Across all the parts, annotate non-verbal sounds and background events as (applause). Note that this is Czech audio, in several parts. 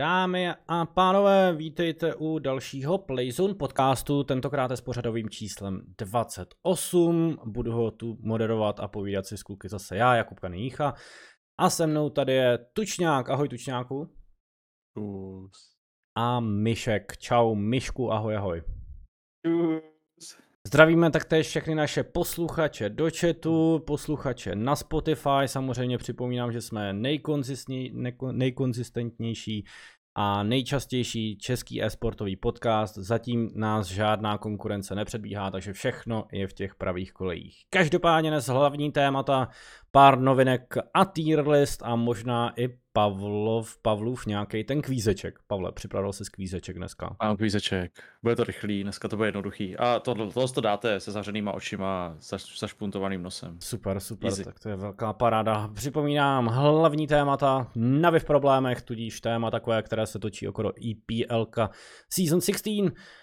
Dámy a pánové, vítejte u dalšího Playzone podcastu, tentokrát s pořadovým číslem 28. Budu ho tu moderovat a povídat si s kluky zase já, Jakub Kanícha. A se mnou tady je Tučňák, ahoj Tučňáku. Čus. A Myšek, čau Myšku, ahoj ahoj. Čus. Zdravíme taktéž všechny naše posluchače do chatu, posluchače na Spotify, samozřejmě připomínám, že jsme nejkonzistentnější a nejčastější český e-sportový podcast. Zatím nás žádná konkurence nepředbíhá, takže všechno je v těch pravých kolejích. Každopádně dnes hlavní témata, pár novinek a tier list a možná i Pavlov, Pavlův nějaký ten kvízeček. Pavle, připravil jsi kvízeček dneska. Mám kvízeček. Bude to rychlý, dneska to bude jednoduchý. A to, tohle to dáte se zavřenýma očima, zašpuntovaným nosem. Super, super, Easy. tak to je velká paráda. Připomínám hlavní témata, navy v problémech, tudíž téma takové, které se točí okolo EPL Season 16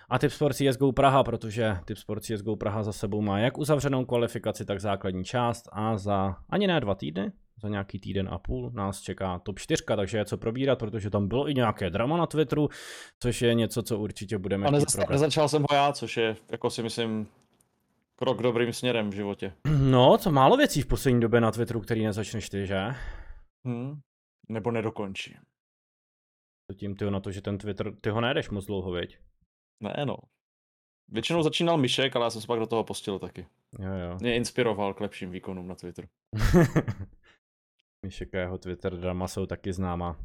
a Tipsport CSGO Praha, protože Tipsport CSGO Praha za sebou má jak uzavřenou kvalifikaci, tak základní část a za ani ne dva týdny, za nějaký týden a půl nás čeká top 4, takže je co probírat, protože tam bylo i nějaké drama na Twitteru, což je něco, co určitě budeme A nezas- nezačal jsem ho já, což je, jako si myslím, krok dobrým směrem v životě. No, co málo věcí v poslední době na Twitteru, který nezačneš ty, že? Hmm. Nebo nedokončí. To tím ty na to, že ten Twitter, ty ho nejdeš moc dlouho, věď? Ne, no. Většinou začínal Myšek, ale já jsem se pak do toho postil taky. Jo, jo. Mě inspiroval k lepším výkonům na Twitteru. (laughs) Myšek a jeho Twitter drama jsou taky známá.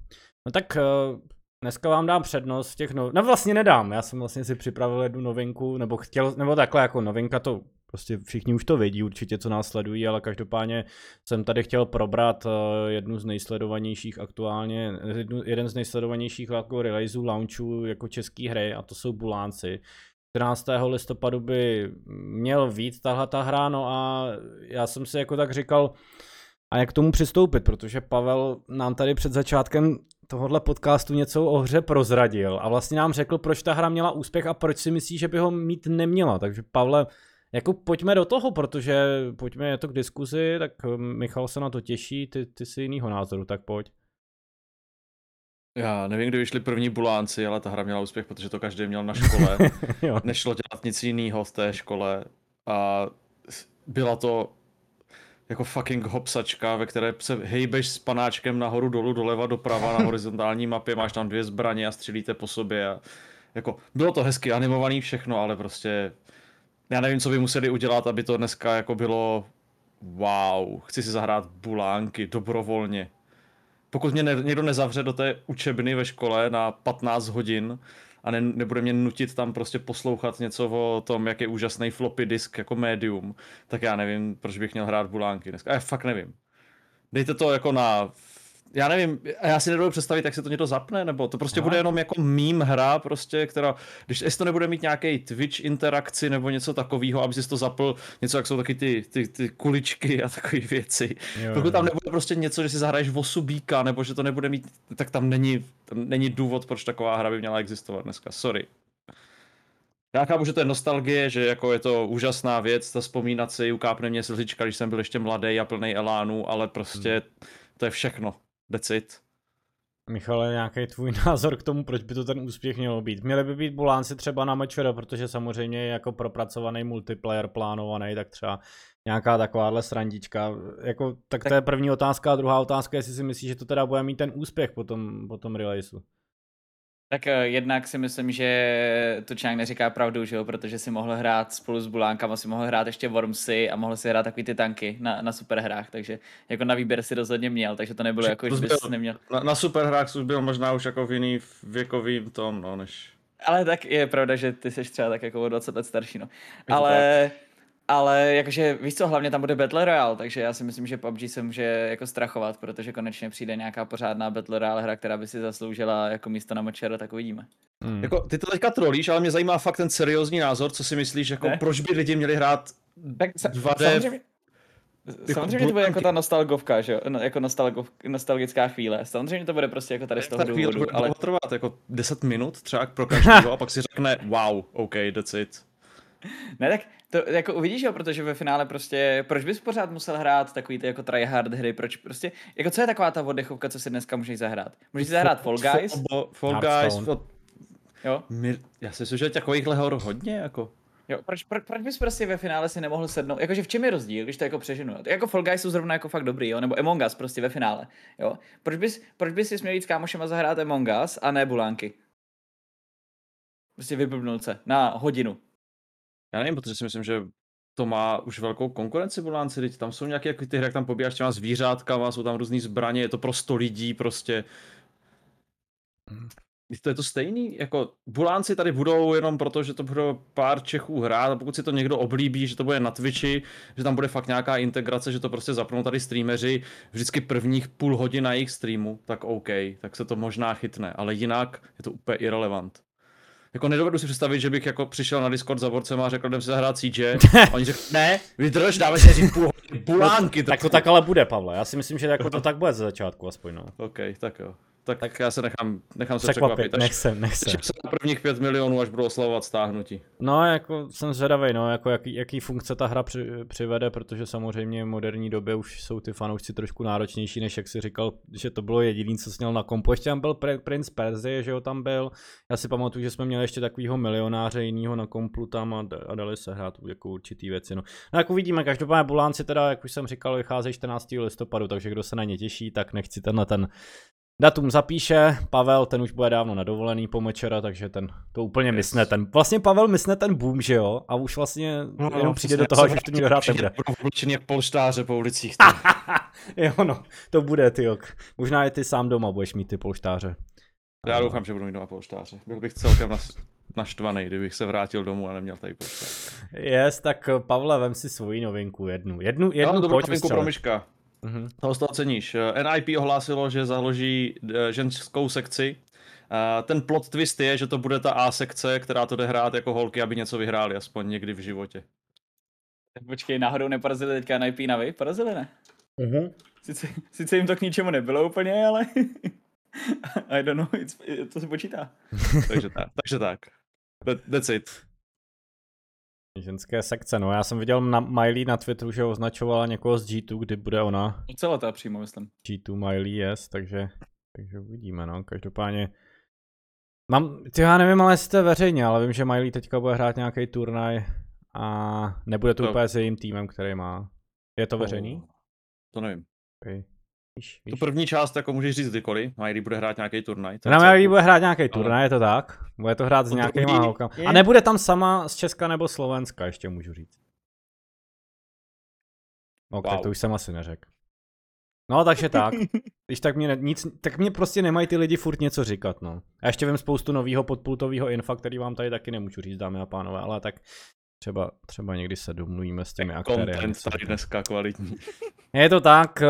No tak uh, dneska vám dám přednost těch no... No vlastně nedám, já jsem vlastně si připravil jednu novinku, nebo chtěl, nebo takhle jako novinka to prostě všichni už to vědí určitě, co nás sledují, ale každopádně jsem tady chtěl probrat uh, jednu z nejsledovanějších aktuálně, jednu, jeden z nejsledovanějších jako releaseů, launchů jako český hry a to jsou Bulánci. 14. listopadu by měl vít tahle ta hra, no a já jsem si jako tak říkal, a jak k tomu přistoupit, protože Pavel nám tady před začátkem tohohle podcastu něco o hře prozradil a vlastně nám řekl, proč ta hra měla úspěch a proč si myslí, že by ho mít neměla. Takže Pavle, jako pojďme do toho, protože pojďme, je to k diskuzi, tak Michal se na to těší, ty, ty jsi jinýho názoru, tak pojď. Já nevím, kdy vyšli první bulánci, ale ta hra měla úspěch, protože to každý měl na škole. (laughs) Nešlo dělat nic jiného v té škole. A byla to jako fucking hopsačka, ve které se hejbeš s panáčkem nahoru, dolů, doleva, doprava na horizontální mapě, máš tam dvě zbraně a střílíte po sobě. A jako, bylo to hezky animovaný všechno, ale prostě já nevím, co by museli udělat, aby to dneska jako bylo wow, chci si zahrát bulánky dobrovolně. Pokud mě ne, někdo nezavře do té učebny ve škole na 15 hodin, a ne, nebude mě nutit tam prostě poslouchat něco o tom, jak je úžasný floppy disk jako médium, tak já nevím, proč bych měl hrát bulánky dneska. Já fakt nevím. Dejte to jako na já nevím, já si nedovedu představit, jak se to někdo zapne, nebo to prostě no. bude jenom jako mím hra, prostě, která, když jestli to nebude mít nějaký Twitch interakci nebo něco takového, aby si to zapl, něco jak jsou taky ty, ty, ty kuličky a takové věci. Jo, Pokud tam nebude prostě něco, že si zahraješ v osubíka, nebo že to nebude mít, tak tam není, tam není důvod, proč taková hra by měla existovat dneska. Sorry. Já chápu, že to je nostalgie, že jako je to úžasná věc, to vzpomínat si, ukápne mě slzička, když jsem byl ještě mladý a plný elánu, ale prostě hmm. to je všechno. That's it. Michale, nějaký tvůj (laughs) názor k tomu, proč by to ten úspěch mělo být? Měly by být bulánci třeba na Mečvero, protože samozřejmě je jako propracovaný multiplayer plánovaný, tak třeba nějaká takováhle srandička. Jako, tak, tak to je první otázka a druhá otázka, jestli si myslíš, že to teda bude mít ten úspěch po tom, po tom releaseu. Tak uh, jednak si myslím, že to Čang neříká pravdu, že jo, protože si mohl hrát spolu s Bulánkama, si mohl hrát ještě Wormsy a mohl si hrát takový ty tanky na, na superhrách, takže jako na výběr si rozhodně měl, takže to nebylo jako, že bys neměl. Na, na superhrách už byl možná už jako v jiný věkový tom, no, než... Ale tak je pravda, že ty jsi třeba tak jako o 20 let starší, no. Ale... Tak ale jakože víš co, hlavně tam bude Battle Royale, takže já si myslím, že PUBG se může jako strachovat, protože konečně přijde nějaká pořádná Battle Royale hra, která by si zasloužila jako místo na močera, tak uvidíme. Hmm. Jako, ty to teďka trolíš, ale mě zajímá fakt ten seriózní názor, co si myslíš, jako ne? proč by lidi měli hrát tak 2D samozřejmě, jako Samozřejmě to bude jako ta nostalgovka, že jo? No, jako nostalgov, nostalgická chvíle. Samozřejmě to bude prostě jako tady z toho důvodu, bude ale... trvat jako 10 minut třeba pro každého a pak si řekne wow, OK, that's it. Ne, tak to jako uvidíš, jo, protože ve finále prostě, proč bys pořád musel hrát takový ty jako tryhard hry, proč prostě, jako co je taková ta oddechovka, co si dneska můžeš zahrát? Můžeš si zahrát Fall Guys? Fall, Fall Guys, Fall... Jo? Já si myslím, že takovýchhle hor hodně, jako. Jo, proč, proč, proč bys prostě ve finále si nemohl sednout? Jakože v čem je rozdíl, když to jako přeženu? Jako Fall Guys jsou zrovna jako fakt dobrý, jo? Nebo Among Us prostě ve finále, jo? Proč bys, proč bys si směl jít s kámošema zahrát Among Us a ne bulánky? Prostě vyblbnout se na hodinu. Já nevím, protože si myslím, že to má už velkou konkurenci bulánci, teď tam jsou nějaké jako ty hry, jak tam pobíjáš těma zvířátkama, jsou tam různý zbraně, je to pro 100 lidí prostě. Hmm to je to stejný, jako Bulánci tady budou jenom proto, že to bude pár Čechů hrát a pokud si to někdo oblíbí, že to bude na Twitchi, že tam bude fakt nějaká integrace, že to prostě zapnou tady streameři vždycky prvních půl hodin na jejich streamu, tak OK, tak se to možná chytne, ale jinak je to úplně irrelevant. Jako nedovedu si představit, že bych jako přišel na Discord za borcem a řekl, jdem si zahrát CJ. A oni řekli, ne, vydrž, dáme si říct půl hodiny, bulánky. No, tak to tak ale bude, Pavle. Já si myslím, že jako to tak bude ze začátku aspoň, no. OK, tak jo tak, tak já se nechám, nechám se překvapit. překvapit nech se, nech se. se na prvních pět milionů, až budou oslavovat stáhnutí. No, jako jsem zvědavý, no, jako jaký, jaký funkce ta hra při, přivede, protože samozřejmě v moderní době už jsou ty fanoušci trošku náročnější, než jak si říkal, že to bylo jediný, co sněl na kompu. Ještě tam byl Prince Perzie, že jo, tam byl. Já si pamatuju, že jsme měli ještě takového milionáře jinýho na komplu tam a, a dali se hrát jako určitý věci. No. no jak uvidíme, každopádně Bulánci teda, jak už jsem říkal, vycházejí 14. listopadu, takže kdo se na ně těší, tak nechci tenhle ten Datum zapíše, Pavel, ten už bude dávno na dovolený po mečera, takže ten to úplně yes. mysne ten. Vlastně Pavel mysne ten boom, že jo? A už vlastně no, jenom přijde do toho, že už to někdo hrát nebude. Jak polštáře po ulicích. (laughs) jo no, to bude ty ok. Možná i ty sám doma budeš mít ty polštáře. Já doufám, že budu mít doma polštáře. Byl bych celkem naštvaný, kdybych se vrátil domů a neměl tady polštáře. Yes, tak Pavle, vem si svoji novinku, jednu. Jednu, jednu, jednu novinku pro Myška. Mm-hmm. Toho z toho ceníš. NIP ohlásilo, že založí eh, ženskou sekci. Eh, ten plot twist je, že to bude ta A sekce, která to jde hrát jako holky, aby něco vyhráli, aspoň někdy v životě. Počkej, náhodou neporazili teďka NIP na vy? Porazili ne? Mm-hmm. Sice, sice jim to k ničemu nebylo úplně, ale (laughs) I don't know, to se počítá. (laughs) takže tak, takže tak. That's it. Ženské sekce, no já jsem viděl na Miley na Twitteru, že označovala někoho z G2, kdy bude ona. ta přímo, myslím. G2 Miley, yes, takže, takže uvidíme, no, každopádně. Mám, ty já nevím, ale jestli to je veřejně, ale vím, že Miley teďka bude hrát nějaký turnaj a nebude to no. úplně s jejím týmem, který má. Je to veřejný? To nevím. Okay. Víš, víš. Tu první část jako můžeš říct kdykoliv, Miley bude hrát nějaký turnaj. Na Miley bude hrát nějaký turnaj, je to tak? Bude to hrát s nějakýma holkama. A nebude tam sama z Česka nebo Slovenska, ještě můžu říct. Ok, wow. to už jsem asi neřekl. No, takže tak. (laughs) Když tak mě nic, tak mě prostě nemají ty lidi furt něco říkat, no. A ještě vím spoustu nového podpultového infa, který vám tady taky nemůžu říct, dámy a pánové, ale tak Třeba, třeba někdy se domluvíme s těmi aktéry. Content tady dneska kvalitní. (laughs) Je to tak. Eh,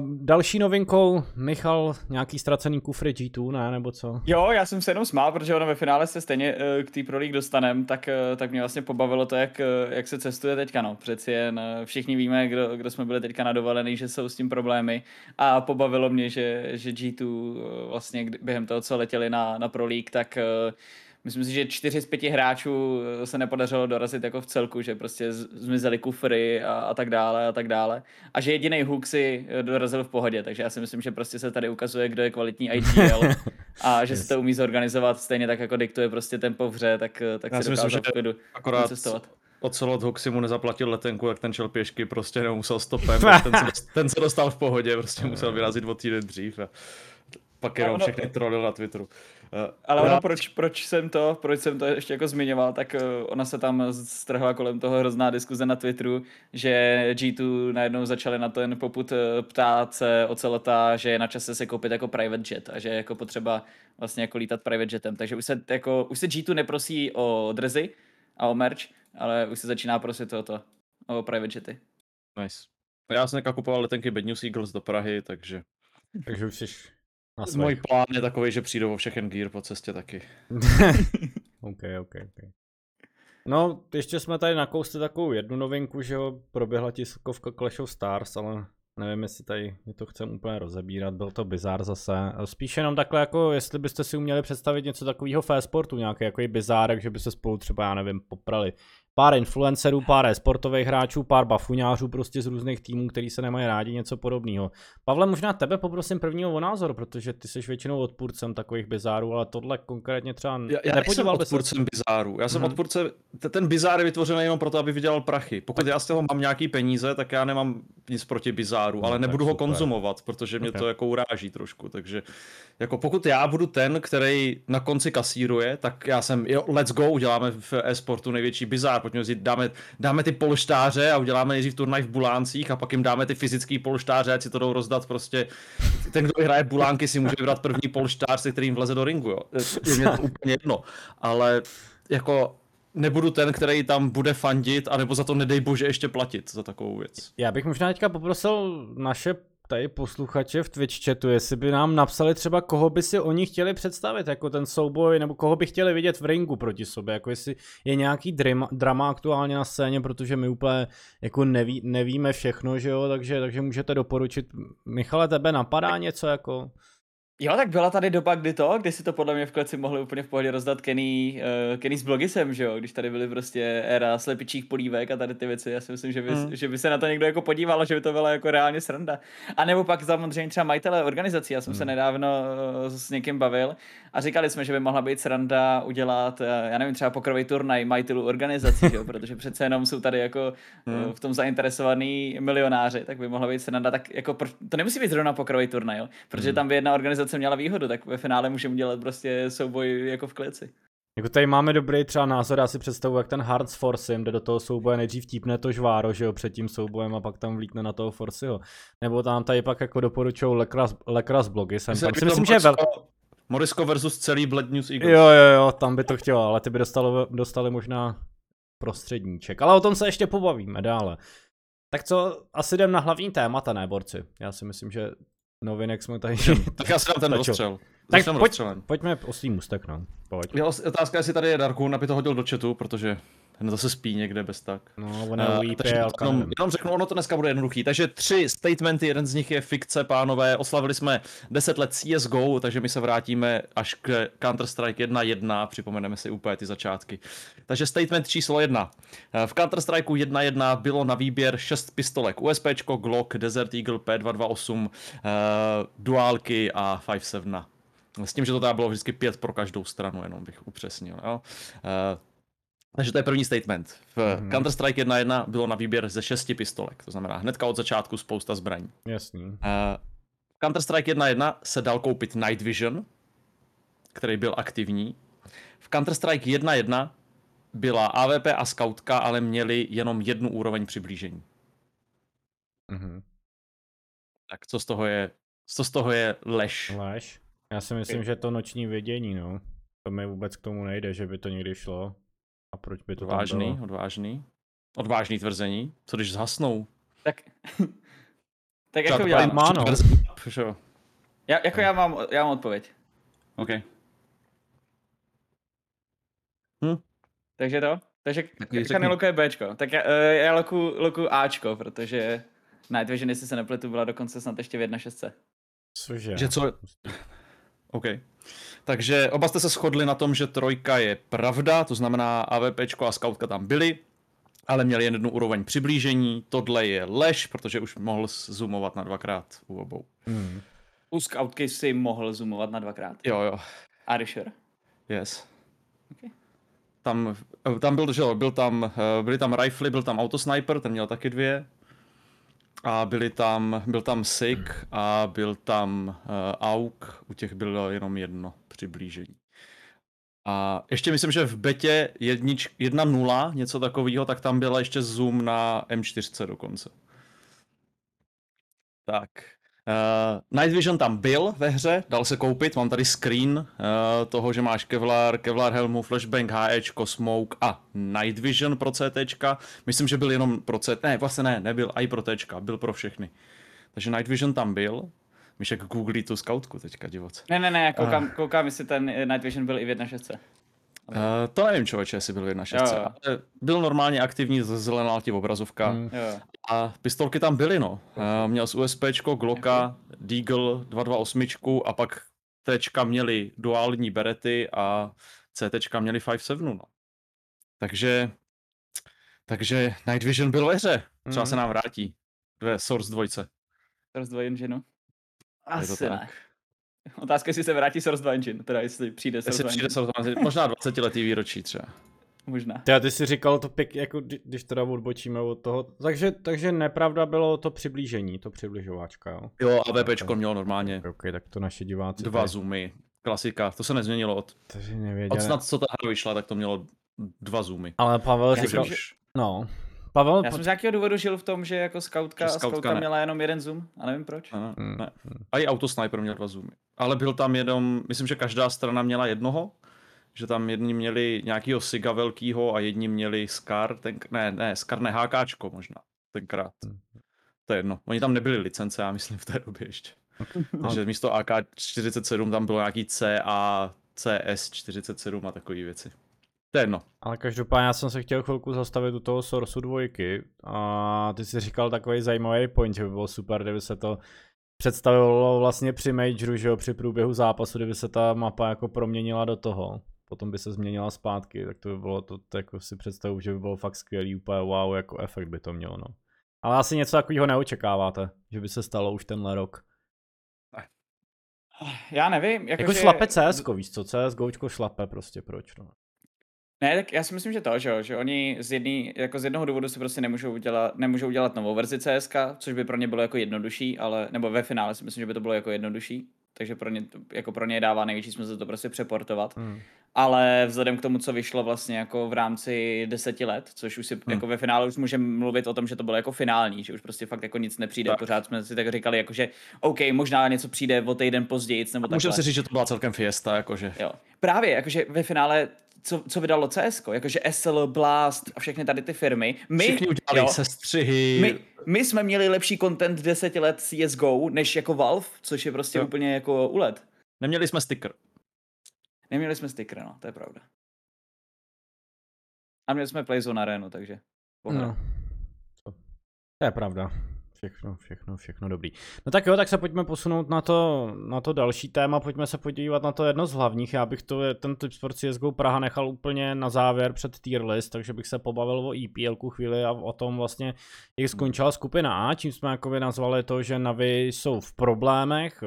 další novinkou, Michal, nějaký ztracený kufry G2, ne, nebo co? Jo, já jsem se jenom smál, protože ono ve finále se stejně eh, k té Pro League dostanem, tak, eh, tak mě vlastně pobavilo to, jak, jak se cestuje teďka, no. Přeci jen všichni víme, kdo, kdo jsme byli teďka nadovolený, že jsou s tím problémy a pobavilo mě, že, že G2 vlastně během toho, co letěli na, na Pro League, tak myslím si, že čtyři z pěti hráčů eh, se nepodařilo dorazit jako v celku, že prostě zmizely kufry a, a tak dále a tak dále. A že jediný hook si eh, dorazil v pohodě, takže já si myslím, že prostě se tady ukazuje, kdo je kvalitní IGL (laughs) a že yes. se to umí zorganizovat stejně tak, jako diktuje prostě tempo v hře, tak, eh, tak já si v klidu akorát cestovat. Ocelot Hook si mu nezaplatil letenku, jak ten šel pěšky, prostě nemusel stopem, (laughs) ten se, dostal, ten se dostal v pohodě, prostě musel vyrazit o týden dřív. A pak jenom všechny trolil na Twitteru. Uh, ale ona, proč, proč, jsem to, proč jsem to ještě jako zmiňoval, tak uh, ona se tam strhla kolem toho hrozná diskuze na Twitteru, že G2 najednou začali na ten poput uh, ptát se ocelota, že je na čase se koupit jako private jet a že je jako potřeba vlastně jako lítat private jetem. Takže už se, jako, už se G2 neprosí o drzy a o merch, ale už se začíná prosit toto, o private jety. Nice. Já jsem kupoval letenky Bad News Eagles do Prahy, takže... (laughs) Takže už jsi můj plán je takový, že přijdou o všechen gear po cestě taky. (laughs) ok, ok, ok. No, ještě jsme tady nakousli takovou jednu novinku, že jo, proběhla tiskovka Clash of Stars, ale nevím, jestli tady mě to chcem úplně rozebírat, byl to bizár zase. Spíš jenom takhle jako, jestli byste si uměli představit něco takového v e-sportu, nějaký jako bizárek, že by se spolu třeba, já nevím, poprali pár influencerů, pár sportových hráčů, pár bafuňářů prostě z různých týmů, který se nemají rádi, něco podobného. Pavle, možná tebe poprosím prvního o názor, protože ty jsi většinou odpůrcem takových bizárů, ale tohle konkrétně třeba já, já nejsem odpůrcem bizárů. Já jsem mm-hmm. odpůrce, ten bizár je vytvořený jenom proto, aby vydělal prachy. Pokud já z toho mám nějaký peníze, tak já nemám nic proti bizáru, no, ale nebudu ho konzumovat, protože mě okay. to jako uráží trošku. Takže jako pokud já budu ten, který na konci kasíruje, tak já jsem, jo, let's go, uděláme v e-sportu největší bizár, pojďme vzít, dáme, dáme ty polštáře a uděláme nejdřív turnaj v Buláncích a pak jim dáme ty fyzické polštáře, ať si to jdou rozdat prostě. Ten, kdo hraje Bulánky, si může vybrat první polštář, se kterým vleze do ringu, jo. Je mě to úplně jedno, ale jako nebudu ten, který tam bude fandit, anebo za to nedej bože ještě platit za takovou věc. Já bych možná teďka poprosil naše tady posluchače v Twitch chatu, jestli by nám napsali třeba, koho by si oni chtěli představit, jako ten souboj, nebo koho by chtěli vidět v ringu proti sobě, jako jestli je nějaký drama, drama aktuálně na scéně, protože my úplně jako neví, nevíme všechno, že jo, takže, takže můžete doporučit. Michale, tebe napadá něco jako? Jo, tak byla tady doba, kdy to, kdy si to podle mě v kleci mohli úplně v pohodě rozdat Kenny, uh, Kenny s blogisem, že jo, když tady byly prostě éra slepičích polívek a tady ty věci, já si myslím, že by, hmm. že by se na to někdo jako podíval, že by to byla jako reálně sranda. A nebo pak samozřejmě třeba majitele organizací, já jsem hmm. se nedávno uh, s někým bavil a říkali jsme, že by mohla být sranda udělat, uh, já nevím, třeba pokrový turnaj majitelů organizací, že jo, (laughs) protože přece jenom jsou tady jako hmm. uh, v tom zainteresovaný milionáři, tak by mohla být sranda, tak jako to nemusí být zrovna pokrový turnaj, jo, protože hmm. tam by jedna organizace organizace měla výhodu, tak ve finále můžeme udělat prostě souboj jako v kleci. Jako tady máme dobrý třeba názor, já si představuji, jak ten Hearts Force jde do toho souboje, nejdřív típne to žváro, že jo, před tím soubojem a pak tam vlítne na toho Forceho. Nebo tam tady pak jako doporučují Lekras, Lekras blogy, jsem tam si myslím, že je vel... Morisko versus celý Blood News Eagles. Jo, jo, jo, tam by to chtělo, ale ty by dostali, dostali možná prostředníček. Ale o tom se ještě pobavíme dále. Tak co, asi jdem na hlavní témata, ne, borci? Já si myslím, že novinek jsme tady... (laughs) tak já si dám ten dostřel. Tak pojď, pojďme o svým ústek, no. Pojď. Je otázka, jestli tady je Darkun, aby to hodil do chatu, protože ten zase spí někde bez tak. No, on uh, jenom, jenom řeknu, ono to dneska bude jednoduchý. Takže tři statementy, jeden z nich je fikce, pánové. Oslavili jsme 10 let CSGO, takže my se vrátíme až k Counter-Strike 1.1, připomeneme si úplně ty začátky. Takže statement číslo 1. Eh, v Counter-Strike 1.1 bylo na výběr 6 pistolek. USP, Glock, Desert Eagle, P228, uh, duálky a 5.7. S tím, že to teda bylo vždycky pět pro každou stranu, jenom bych upřesnil. Jo. Uh, takže to je první statement. V mm-hmm. Counter-Strike 1.1 bylo na výběr ze šesti pistolek, to znamená hnedka od začátku spousta zbraní. Jasný. Uh, Counter-Strike 1.1 se dal koupit Night Vision, který byl aktivní. V Counter-Strike 1.1 byla AVP a Scoutka, ale měli jenom jednu úroveň přiblížení. Mm-hmm. Tak co z toho je, co z toho je lež? Lež? Já si myslím, že to noční vědění, no. To mi vůbec k tomu nejde, že by to někdy šlo. A proč by to odvážný, tam bylo? odvážný. Odvážný tvrzení. Co když zhasnou? Tak, (laughs) tak jako já... Má, no. Já, jako já mám, já mám odpověď. OK. Hm? Takže to? Takže Kany lokuje Bčko. Tak já, eh, já loku, loku Ačko, protože Night Vision, jestli se nepletu, byla dokonce snad ještě v 1.6. Cože? Že co? OK. Takže oba jste se shodli na tom, že trojka je pravda, to znamená AVP a Scoutka tam byly, ale měli jen jednu úroveň přiblížení. Tohle je lež, protože už mohl zoomovat na dvakrát u obou. Hmm. U Scoutky si mohl zoomovat na dvakrát? Jo, jo. Are you sure? Yes. Okay. Tam, tam byl, že byl tam, eh, byly tam rifly, byl tam autosniper, ten měl taky dvě a byli tam, byl tam SIG a byl tam uh, AUK, u těch bylo jenom jedno přiblížení. A ještě myslím, že v betě 1.0, něco takového, tak tam byla ještě zoom na M4 dokonce. Tak. Uh, Night Vision tam byl ve hře, dal se koupit, mám tady screen uh, toho, že máš Kevlar, Kevlar helmu, Flashbang, HE, Smoke a Night Vision pro CT. Myslím, že byl jenom pro CT, ne, vlastně ne, nebyl i pro T, byl pro všechny. Takže Night Vision tam byl. Myšek googlí tu scoutku teďka divoce. Ne, ne, ne, koukám, uh. koukám jestli ten Night Vision byl i v 1.6. Uh, to nevím, člověče, jestli byl v 1.6. Ale byl normálně aktivní, zelená ti obrazovka. Mm. A pistolky tam byly, no. Měl z USP, Glocka, Deagle 228 a pak T měli duální berety a CT měli 5.7, no. Takže Takže Night Vision byl ve hře. Třeba mm. se nám vrátí. Ve Source 2. Source 2 Engineu? Asi ne. Otázka, jestli se vrátí Source 2 Engine, teda jestli přijde Source jestli 2 přijde Source 2 Engine. Možná 20 letý výročí třeba. Možná. Ty, ty jsi říkal to pěk, jako když teda odbočíme od toho. Takže, takže nepravda bylo to přiblížení, to přibližováčka, jo? Jo, a VPčko mělo normálně. Ok, okay tak to naše diváci. Dva tady... zoomy. Klasika, to se nezměnilo od... Takže nevěděli. Od snad co ta hra vyšla, tak to mělo dva zoomy. Ale Pavel říkal, že... no, Pavel... Já jsem z nějakého důvodu žil v tom, že jako scoutka, že scoutka, scoutka měla jenom jeden zoom a nevím proč. Ano, hmm. ne. A i autosniper měl dva zoomy. Ale byl tam jenom, myslím, že každá strana měla jednoho, že tam jedni měli nějakýho Siga velkýho a jedni měli Scar, ten, ne, ne, Scar ne, HKčko možná, tenkrát. Hmm. To je jedno. Oni tam nebyli licence, já myslím, v té době ještě. Takže místo AK-47 tam bylo nějaký CA, CS-47 a takové věci. To je jedno. Ale každopádně já jsem se chtěl chvilku zastavit u toho Sourceu dvojky a ty jsi říkal takový zajímavý point, že by bylo super, kdyby se to představilo vlastně při majoru, že jo, při průběhu zápasu, kdyby se ta mapa jako proměnila do toho, potom by se změnila zpátky, tak to by bylo, to, to jako si představu, že by bylo fakt skvělý, úplně wow, jako efekt by to mělo, no. Ale asi něco takového neočekáváte, že by se stalo už tenhle rok. Já nevím. Jako, jako že... šlape CS, víš co, CS Gočko šlape prostě, proč no. Ne, tak já si myslím, že to, že, jo, že oni z, jedný, jako z jednoho důvodu si prostě nemůžou udělat, nemůžou udělat novou verzi CSK, což by pro ně bylo jako jednodušší, ale, nebo ve finále si myslím, že by to bylo jako jednodušší, takže pro ně, jako pro ně dává největší smysl to prostě přeportovat. Hmm. Ale vzhledem k tomu, co vyšlo vlastně jako v rámci deseti let, což už si hmm. jako ve finále už můžeme mluvit o tom, že to bylo jako finální, že už prostě fakt jako nic nepřijde. Tak. Pořád jsme si tak říkali, jako že OK, možná něco přijde o týden později, nebo. Můžeme si říct, že to byla celkem fiesta, jakože. Jo. Právě, jakože ve finále co, co vydalo CS, jakože SL, Blast a všechny tady ty firmy. My, Všichni udělali jo, sestřihy. My, my jsme měli lepší content 10 let CSGO, než jako Valve, což je prostě jo. úplně jako ulet. Neměli jsme sticker. Neměli jsme sticker, no, to je pravda. A měli jsme Playzone Arenu, takže No. To je pravda. Všechno, všechno, všechno dobrý. No tak jo, tak se pojďme posunout na to, na to další téma, pojďme se podívat na to jedno z hlavních. Já bych to, ten typ Sport CSGO Praha nechal úplně na závěr před tier list, takže bych se pobavil o EPL chvíli a o tom vlastně, jak skončila skupina A, čím jsme jako nazvali to, že Navi jsou v problémech,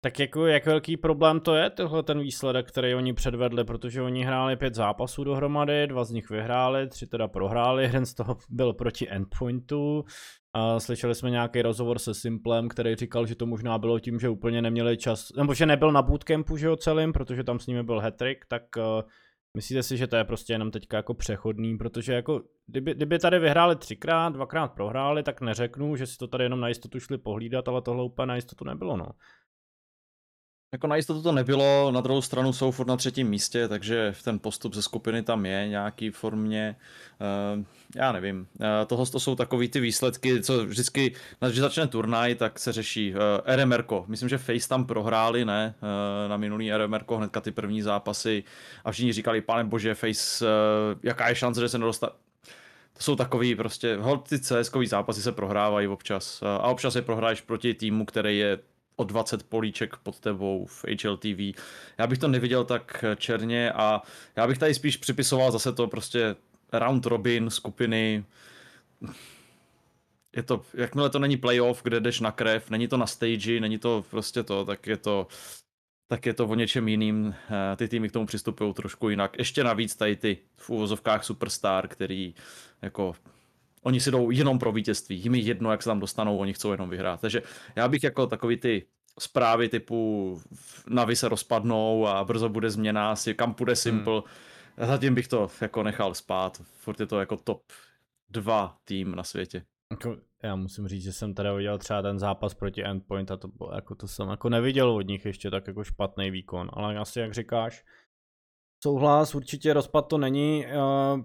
tak jako jak velký problém to je, tohle ten výsledek, který oni předvedli, protože oni hráli pět zápasů dohromady, dva z nich vyhráli, tři teda prohráli, (laughs) jeden z toho byl proti Endpointu. A slyšeli jsme nějaký rozhovor se Simplem, který říkal, že to možná bylo tím, že úplně neměli čas, nebo že nebyl na bootcampu, že jo, celým, protože tam s nimi byl hattrick, tak uh, myslíte si, že to je prostě jenom teďka jako přechodný, protože jako kdyby, kdyby tady vyhráli třikrát, dvakrát prohráli, tak neřeknu, že si to tady jenom na jistotu šli pohlídat, ale tohle úplně na jistotu nebylo, no. Jako na jistotu to nebylo, na druhou stranu jsou furt na třetím místě, takže ten postup ze skupiny tam je nějaký formě, uh, já nevím. Uh, tohle to jsou takový ty výsledky, co vždycky, když začne turnaj, tak se řeší uh, eh, RMRko. Myslím, že Face tam prohráli, ne, na minulý RMRko, hnedka ty první zápasy a všichni říkali, pane bože, Face, jaká je šance, že se nedostane to jsou takový prostě, hol ty cs zápasy se prohrávají občas a občas je prohráš proti týmu, který je o 20 políček pod tebou v HLTV. Já bych to neviděl tak černě a já bych tady spíš připisoval zase to prostě round robin skupiny. Je to, jakmile to není playoff, kde jdeš na krev, není to na stage, není to prostě to, tak je to tak je to o něčem jiným. Eh, ty týmy k tomu přistupují trošku jinak. Ještě navíc tady ty v úvozovkách superstar, který jako Oni si jdou jenom pro vítězství, jim je jedno, jak se tam dostanou, oni chcou jenom vyhrát. Takže já bych jako takový ty zprávy typu navy se rozpadnou a brzo bude změna, si kam půjde hmm. Simple, hmm. zatím bych to jako nechal spát. Furt je to jako top dva tým na světě. Jako, já musím říct, že jsem tady viděl třeba ten zápas proti Endpoint a to, bylo, jako to jsem jako neviděl od nich ještě tak jako špatný výkon, ale asi jak říkáš, Souhlas, určitě rozpad to není.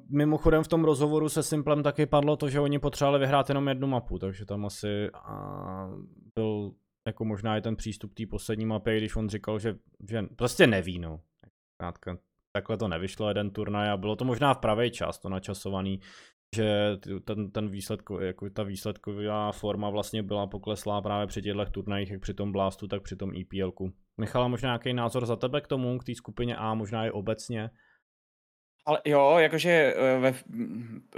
Mimochodem v tom rozhovoru se Simplem taky padlo to, že oni potřebovali vyhrát jenom jednu mapu, takže tam asi byl jako možná i ten přístup té poslední mapy, když on říkal, že, že prostě neví, no. takhle to nevyšlo jeden turnaj a bylo to možná v pravý čas, to načasovaný, že ten, ten výsledko, jako ta výsledková forma vlastně byla pokleslá právě při těchto turnajích, jak při tom Blastu, tak při tom EPLku. Michala, možná nějaký názor za tebe k tomu, k té skupině A, možná i obecně? Ale jo, jakože eh, ve,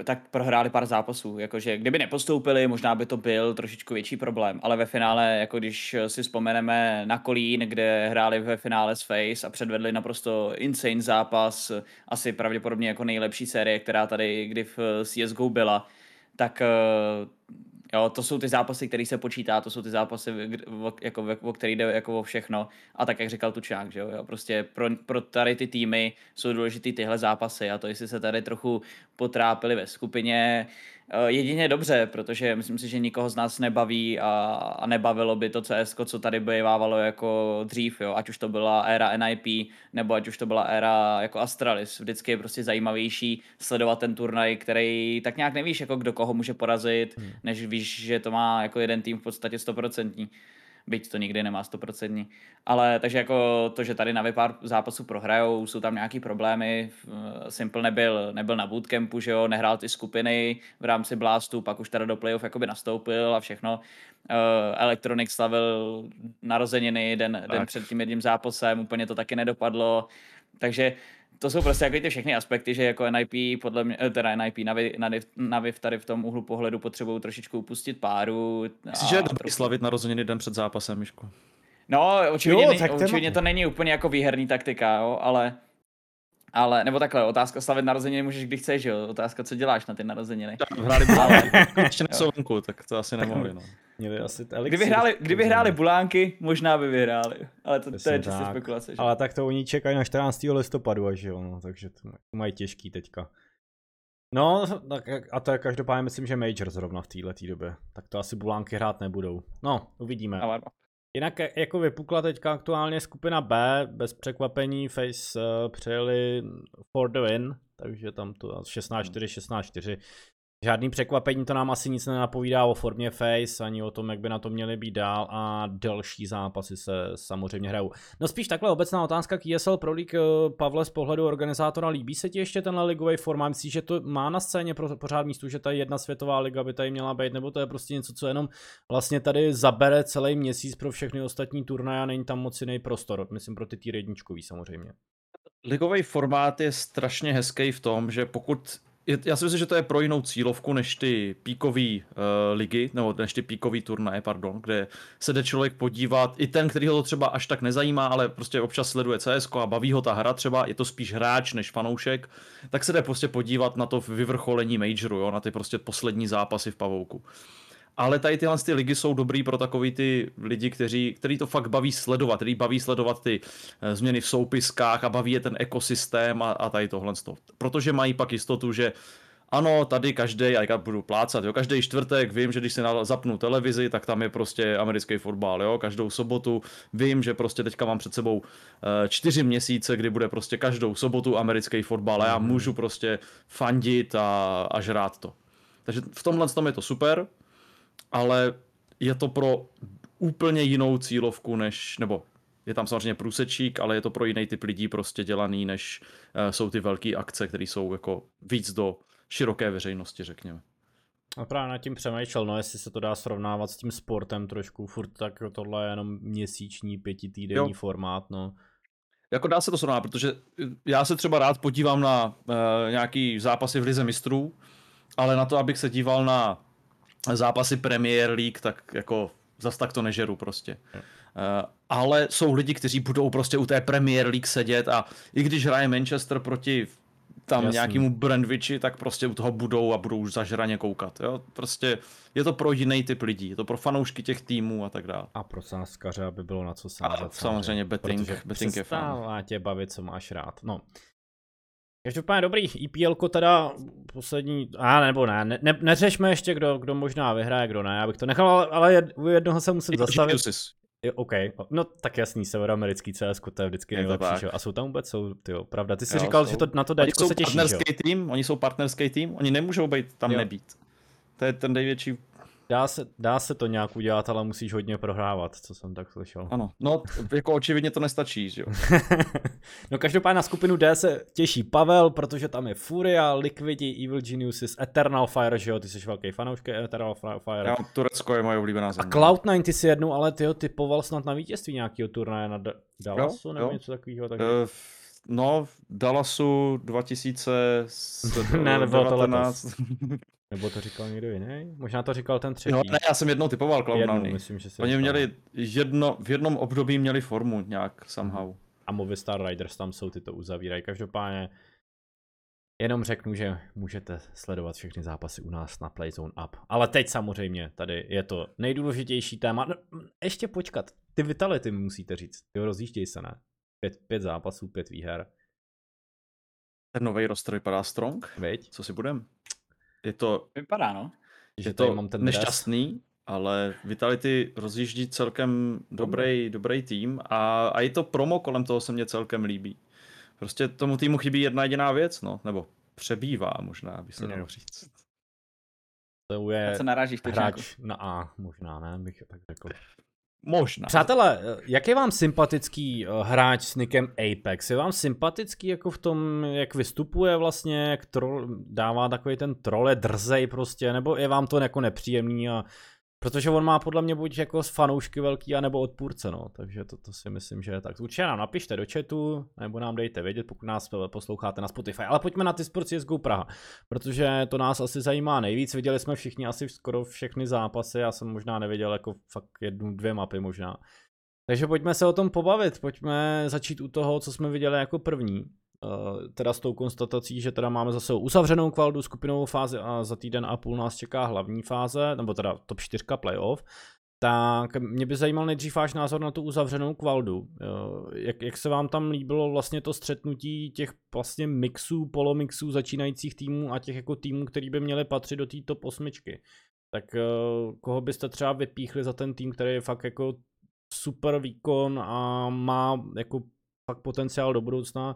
tak prohráli pár zápasů, jakože kdyby nepostoupili, možná by to byl trošičku větší problém, ale ve finále, jako když si vzpomeneme na Kolín, kde hráli ve finále s Face a předvedli naprosto insane zápas, asi pravděpodobně jako nejlepší série, která tady kdy v CSGO byla, tak eh, Jo, to jsou ty zápasy, které se počítá, to jsou ty zápasy, jako, o který jde jako o všechno. A tak, jak říkal Tučák, že jo, jo prostě pro, pro tady ty týmy jsou důležitý tyhle zápasy a to, jestli se tady trochu potrápili ve skupině, jedině dobře, protože myslím si, že nikoho z nás nebaví a, a nebavilo by to CS, co tady bývávalo jako dřív, jo? ať už to byla éra NIP, nebo ať už to byla éra jako Astralis. Vždycky je prostě zajímavější sledovat ten turnaj, který tak nějak nevíš, jako kdo koho může porazit, hmm. než víš, že to má jako jeden tým v podstatě stoprocentní byť to nikdy nemá 100%. Ale takže jako to, že tady na pár zápasů prohrajou, jsou tam nějaký problémy, Simple nebyl, nebyl na bootcampu, že jo, nehrál ty skupiny v rámci Blastu, pak už teda do playoff jakoby nastoupil a všechno. Uh, Electronic slavil narozeniny den, den před tím jedním zápasem, úplně to taky nedopadlo. Takže to jsou prostě jako ty všechny aspekty, že jako NIP, podle mě, eh, teda NIP, Navi, Navi, Navi tady v tom úhlu pohledu potřebují trošičku upustit páru. Myslíš, že dobrý slavit narozeniny den před zápasem, Miško? No, očividně, jo, ne, očividně to není úplně jako výherní taktika, jo, ale ale, nebo takhle, otázka slavit narozeniny můžeš kdy chceš, jo? Otázka, co děláš na ty narozeniny. Hráli ale... ještě nejsou venku, tak to asi nemohli, no. Měli asi kdyby hráli, kdyby hráli bulánky, možná by vyhráli. Ale to, to je čistě spekulace. Že? Ale tak to oni čekají na 14. listopadu až jo, no, takže to mají těžký teďka. No, tak, a to je každopádně myslím, že Major zrovna v této době. Tak to asi bulánky hrát nebudou. No, uvidíme. Jinak jako vypukla teďka aktuálně skupina B, bez překvapení Face uh, přijeli for the win, takže tam to 16-4, 16-4. Žádný překvapení to nám asi nic nenapovídá o formě Face, ani o tom, jak by na to měli být dál a další zápasy se samozřejmě hrajou. No spíš takhle obecná otázka k ESL Pro League, eh, Pavle, z pohledu organizátora, líbí se ti ještě tenhle ligový formát? Myslíš, že to má na scéně pořád místu, že ta jedna světová liga by tady měla být, nebo to je prostě něco, co jenom vlastně tady zabere celý měsíc pro všechny ostatní turnaje a není tam moc jiný prostor, myslím pro ty týr jedničkový samozřejmě. Ligový formát je strašně hezký v tom, že pokud já si myslím, že to je pro jinou cílovku než ty píkové uh, ligy, nebo než ty píkové turnaje, pardon, kde se jde člověk podívat, i ten, který ho to třeba až tak nezajímá, ale prostě občas sleduje CS a baví ho ta hra třeba, je to spíš hráč než fanoušek, tak se jde prostě podívat na to vyvrcholení majoru, jo, na ty prostě poslední zápasy v pavouku ale tady tyhle ty ligy jsou dobrý pro takový ty lidi, kteří, který to fakt baví sledovat, který baví sledovat ty eh, změny v soupiskách a baví je ten ekosystém a, a tady tohle. Protože mají pak jistotu, že ano, tady každý, já budu plácat, jo, každý čtvrtek vím, že když si zapnu televizi, tak tam je prostě americký fotbal, jo, každou sobotu vím, že prostě teďka mám před sebou eh, čtyři měsíce, kdy bude prostě každou sobotu americký fotbal a já mhm. můžu prostě fandit a, a žrát to. Takže v tomhle tom je to super, ale je to pro úplně jinou cílovku než, nebo je tam samozřejmě průsečík, ale je to pro jiný typ lidí prostě dělaný, než uh, jsou ty velké akce, které jsou jako víc do široké veřejnosti, řekněme. A právě nad tím přemýšlel, no jestli se to dá srovnávat s tím sportem trošku, furt tak tohle je jenom měsíční, pětitýdenní jo. formát, no. Jako dá se to srovnávat, protože já se třeba rád podívám na uh, nějaký zápasy v Lize mistrů, ale na to, abych se díval na zápasy Premier League, tak jako zas tak to nežeru prostě. Uh, ale jsou lidi, kteří budou prostě u té Premier League sedět a i když hraje Manchester proti tam Jasný. nějakému Brandwichi, tak prostě u toho budou a budou už zažraně koukat. Jo? Prostě je to pro jiný typ lidí, je to pro fanoušky těch týmů a tak dále. A pro sáskaře, aby bylo na co sázet. Samozřejmě betting, betting je fajn. tě bavit, co máš rád. No, Každopádně dobrý, EPL teda poslední, a nebo ne, ne, neřešme ještě, kdo, kdo možná vyhraje, kdo ne, já bych to nechal, ale, ale u jednoho se musím zastavit. Jo, OK, no tak jasný, severoamerický CS, to je vždycky nejlepší? A jsou tam vůbec, jsou, tyjo, pravda, ty jsi jo, říkal, jsou, že to na to dačko se těší, partnerský tým, oni jsou partnerský tým, oni nemůžou být tam jo. nebýt. To je ten největší Dá se, dá se to nějak udělat, ale musíš hodně prohrávat, co jsem tak slyšel. Ano, no jako očividně to nestačí, že jo. (laughs) no každopádně na skupinu D se těší Pavel, protože tam je Furia, Liquidi, Evil Geniuses, Eternal Fire, že jo, ty jsi velký fanoušek Eternal Fire. Já, Turecko je moje oblíbená země. A Cloud9 ty si jednu, ale ty ho typoval snad na vítězství nějakého turnaje na D- Dallasu, nebo něco takového. Tak... Uh, no, v Dallasu 2019. (laughs) ne, nebylo to letos. Nebo to říkal někdo jiný? Možná to říkal ten třetí. No, ne, já jsem jednou typoval Cloud myslím, že Oni měli jedno, v jednom období měli formu nějak somehow. A Movistar Riders tam jsou, ty to uzavírají. Každopádně jenom řeknu, že můžete sledovat všechny zápasy u nás na Playzone Up. Ale teď samozřejmě tady je to nejdůležitější téma. No, ještě počkat, ty Vitality musíte říct. Ty rozjížděj se, ne? Pět, pět zápasů, pět výher. Ten nový roster vypadá strong. Veď? Co si budem? Je to... Vypadá, no. Je to mám ten nešťastný, dres. ale Vitality rozjíždí celkem dobrý, dobrý tým a, a i to promo kolem toho se mně celkem líbí. Prostě tomu týmu chybí jedna jediná věc, no, nebo přebývá možná, by se dalo říct. To je co narážíš, hráč na A, možná, ne, bych tak řekl. Možná. Přátelé, jak je vám sympatický eh, hráč s nikem Apex? Je vám sympatický jako v tom, jak vystupuje vlastně, jak troll, dává takový ten trole drzej prostě, nebo je vám to jako nepříjemný a Protože on má podle mě buď jako fanoušky velký, anebo odpůrce, no. Takže to, to si myslím, že je tak. Určitě nám napište do chatu, nebo nám dejte vědět, pokud nás posloucháte na Spotify. Ale pojďme na ty Sport CSGO Praha, protože to nás asi zajímá nejvíc. Viděli jsme všichni asi skoro všechny zápasy, já jsem možná neviděl jako fakt jednu, dvě mapy možná. Takže pojďme se o tom pobavit, pojďme začít u toho, co jsme viděli jako první. Uh, teda s tou konstatací, že teda máme zase uzavřenou kvaldu skupinovou fázi a za týden a půl nás čeká hlavní fáze, nebo teda top 4 playoff, tak mě by zajímal nejdřív váš názor na tu uzavřenou kvaldu. Uh, jak, jak se vám tam líbilo vlastně to střetnutí těch vlastně mixů, polomixů začínajících týmů a těch jako týmů, který by měly patřit do té top 8. Tak uh, koho byste třeba vypíchli za ten tým, který je fakt jako super výkon a má jako fakt potenciál do budoucna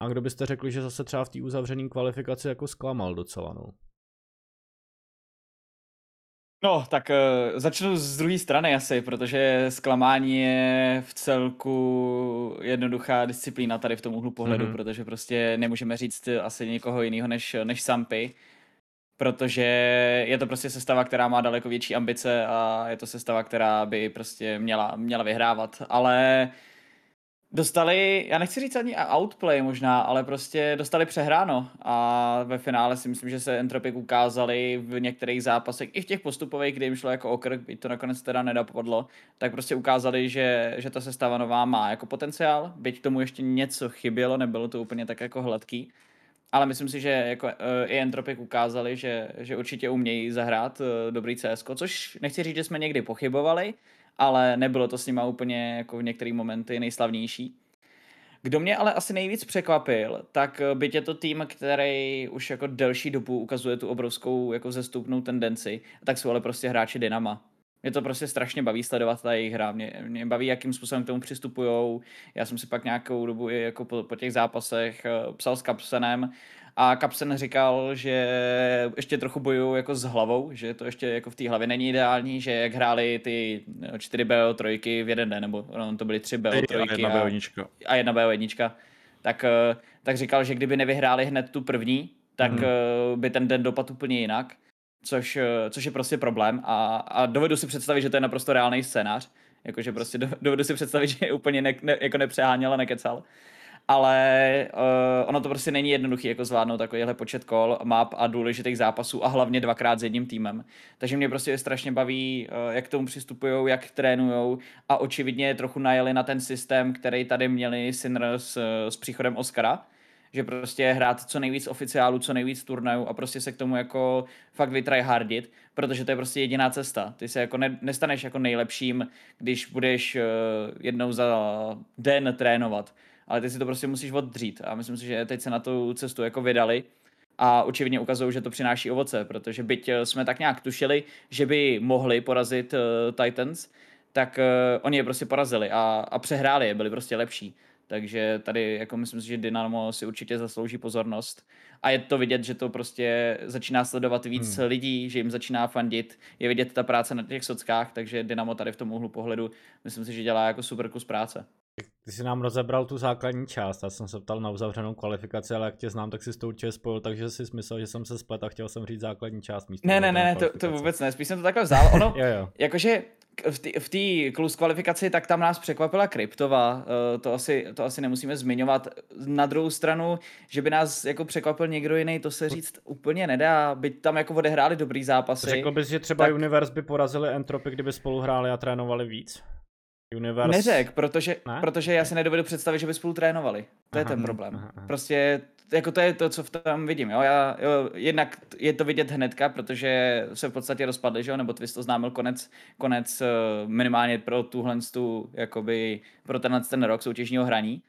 a kdo byste řekli, že zase třeba v té uzavřené kvalifikaci jako zklamal docela, no? No, tak uh, začnu z druhé strany asi, protože zklamání je v celku jednoduchá disciplína tady v tom úhlu pohledu, mm-hmm. protože prostě nemůžeme říct asi někoho jiného než, než Sampy, protože je to prostě sestava, která má daleko větší ambice a je to sestava, která by prostě měla, měla vyhrávat, ale uh, Dostali, já nechci říct ani outplay možná, ale prostě dostali přehráno. A ve finále si myslím, že se Entropic ukázali v některých zápasech, i v těch postupových, kdy jim šlo jako okrk, byť to nakonec teda nedopadlo, tak prostě ukázali, že, že ta sestava nová má jako potenciál, byť tomu ještě něco chybělo, nebylo to úplně tak jako hladký, ale myslím si, že jako, uh, i Entropic ukázali, že, že určitě umějí zahrát uh, dobrý CS, což nechci říct, že jsme někdy pochybovali, ale nebylo to s nima úplně jako v některých momenty nejslavnější. Kdo mě ale asi nejvíc překvapil, tak eh, byť je to tým, který už jako delší dobu ukazuje tu obrovskou jako zestupnou tendenci, tak jsou ale prostě hráči Dynama. Mě to prostě strašně baví sledovat ta jejich hra. Mě, mě baví, jakým způsobem k tomu přistupujou. Já jsem si pak nějakou dobu i jako po, po těch zápasech eh, psal s Kapsenem a Kapsen říkal, že ještě trochu bojují jako s hlavou, že to ještě jako v té hlavě není ideální, že jak hráli ty 4 BO3 v jeden den, nebo no, to byly 3 BO3 a jedna BO1. A, a jedna BO1, tak, eh, tak říkal, že kdyby nevyhráli hned tu první, tak hmm. by ten den dopadl úplně jinak, což, eh, což je prostě problém a, a dovedu si představit, že to je naprosto reálný scénář, jakože prostě dovedu si představit, že je úplně ne, ne, jako nepřeháněl a nekecal ale uh, ono to prostě není jednoduché jako zvládnout takovýhle počet kol, map a důležitých zápasů a hlavně dvakrát s jedním týmem. Takže mě prostě strašně baví, uh, jak k tomu přistupují, jak trénují a očividně trochu najeli na ten systém, který tady měli Sinner s, s příchodem Oscara, že prostě hrát co nejvíc oficiálů, co nejvíc turnajů a prostě se k tomu jako fakt vytryhardit, protože to je prostě jediná cesta. Ty se jako ne, nestaneš jako nejlepším, když budeš uh, jednou za den trénovat ale ty si to prostě musíš oddřít a myslím si, že teď se na tu cestu jako vydali a očividně ukazují, že to přináší ovoce, protože byť eh, jsme tak nějak tušili, že by mohli porazit uh, Titans, tak uh, oni je prostě porazili a, a přehráli je, byli prostě lepší. Takže tady jako myslím si, že Dynamo si určitě zaslouží pozornost. A je to vidět, že to prostě začíná sledovat víc hmm. lidí, že jim začíná fandit. Je vidět ta práce na těch sockách, takže Dynamo tady v tom úhlu pohledu myslím si, že dělá jako super kus práce. Ty jsi nám rozebral tu základní část, já jsem se ptal na uzavřenou kvalifikaci, ale jak tě znám, tak si to určitě spojil, takže si myslel, že jsem se splet a chtěl jsem říct základní část místo. Ne, ne, ne, to, to vůbec ne, spíš jsem to takhle vzal. Ono, (laughs) jo, jo. jakože v té klus kvalifikaci, tak tam nás překvapila Kryptova, eh, to asi, to asi nemusíme zmiňovat. Na druhou stranu, že by nás jako překvapil někdo jiný, to se říct úplně nedá, byť tam jako odehráli dobrý zápasy. Řekl bys, že třeba tak... Universe by porazili Entropy, kdyby spolu hráli a trénovali víc? Universe... Neřek, protože, ne? protože já si nedovedu představit, že by spolu trénovali. To aha, je ten problém. Aha, aha. Prostě jako to je to, co v tom vidím. Jo? Já, jo, jednak je to vidět hnedka, protože se v podstatě rozpadli, že jo? nebo Twist oznámil konec, konec eh, minimálně pro tuhle tu, jakoby pro tenhle ten rok soutěžního hraní.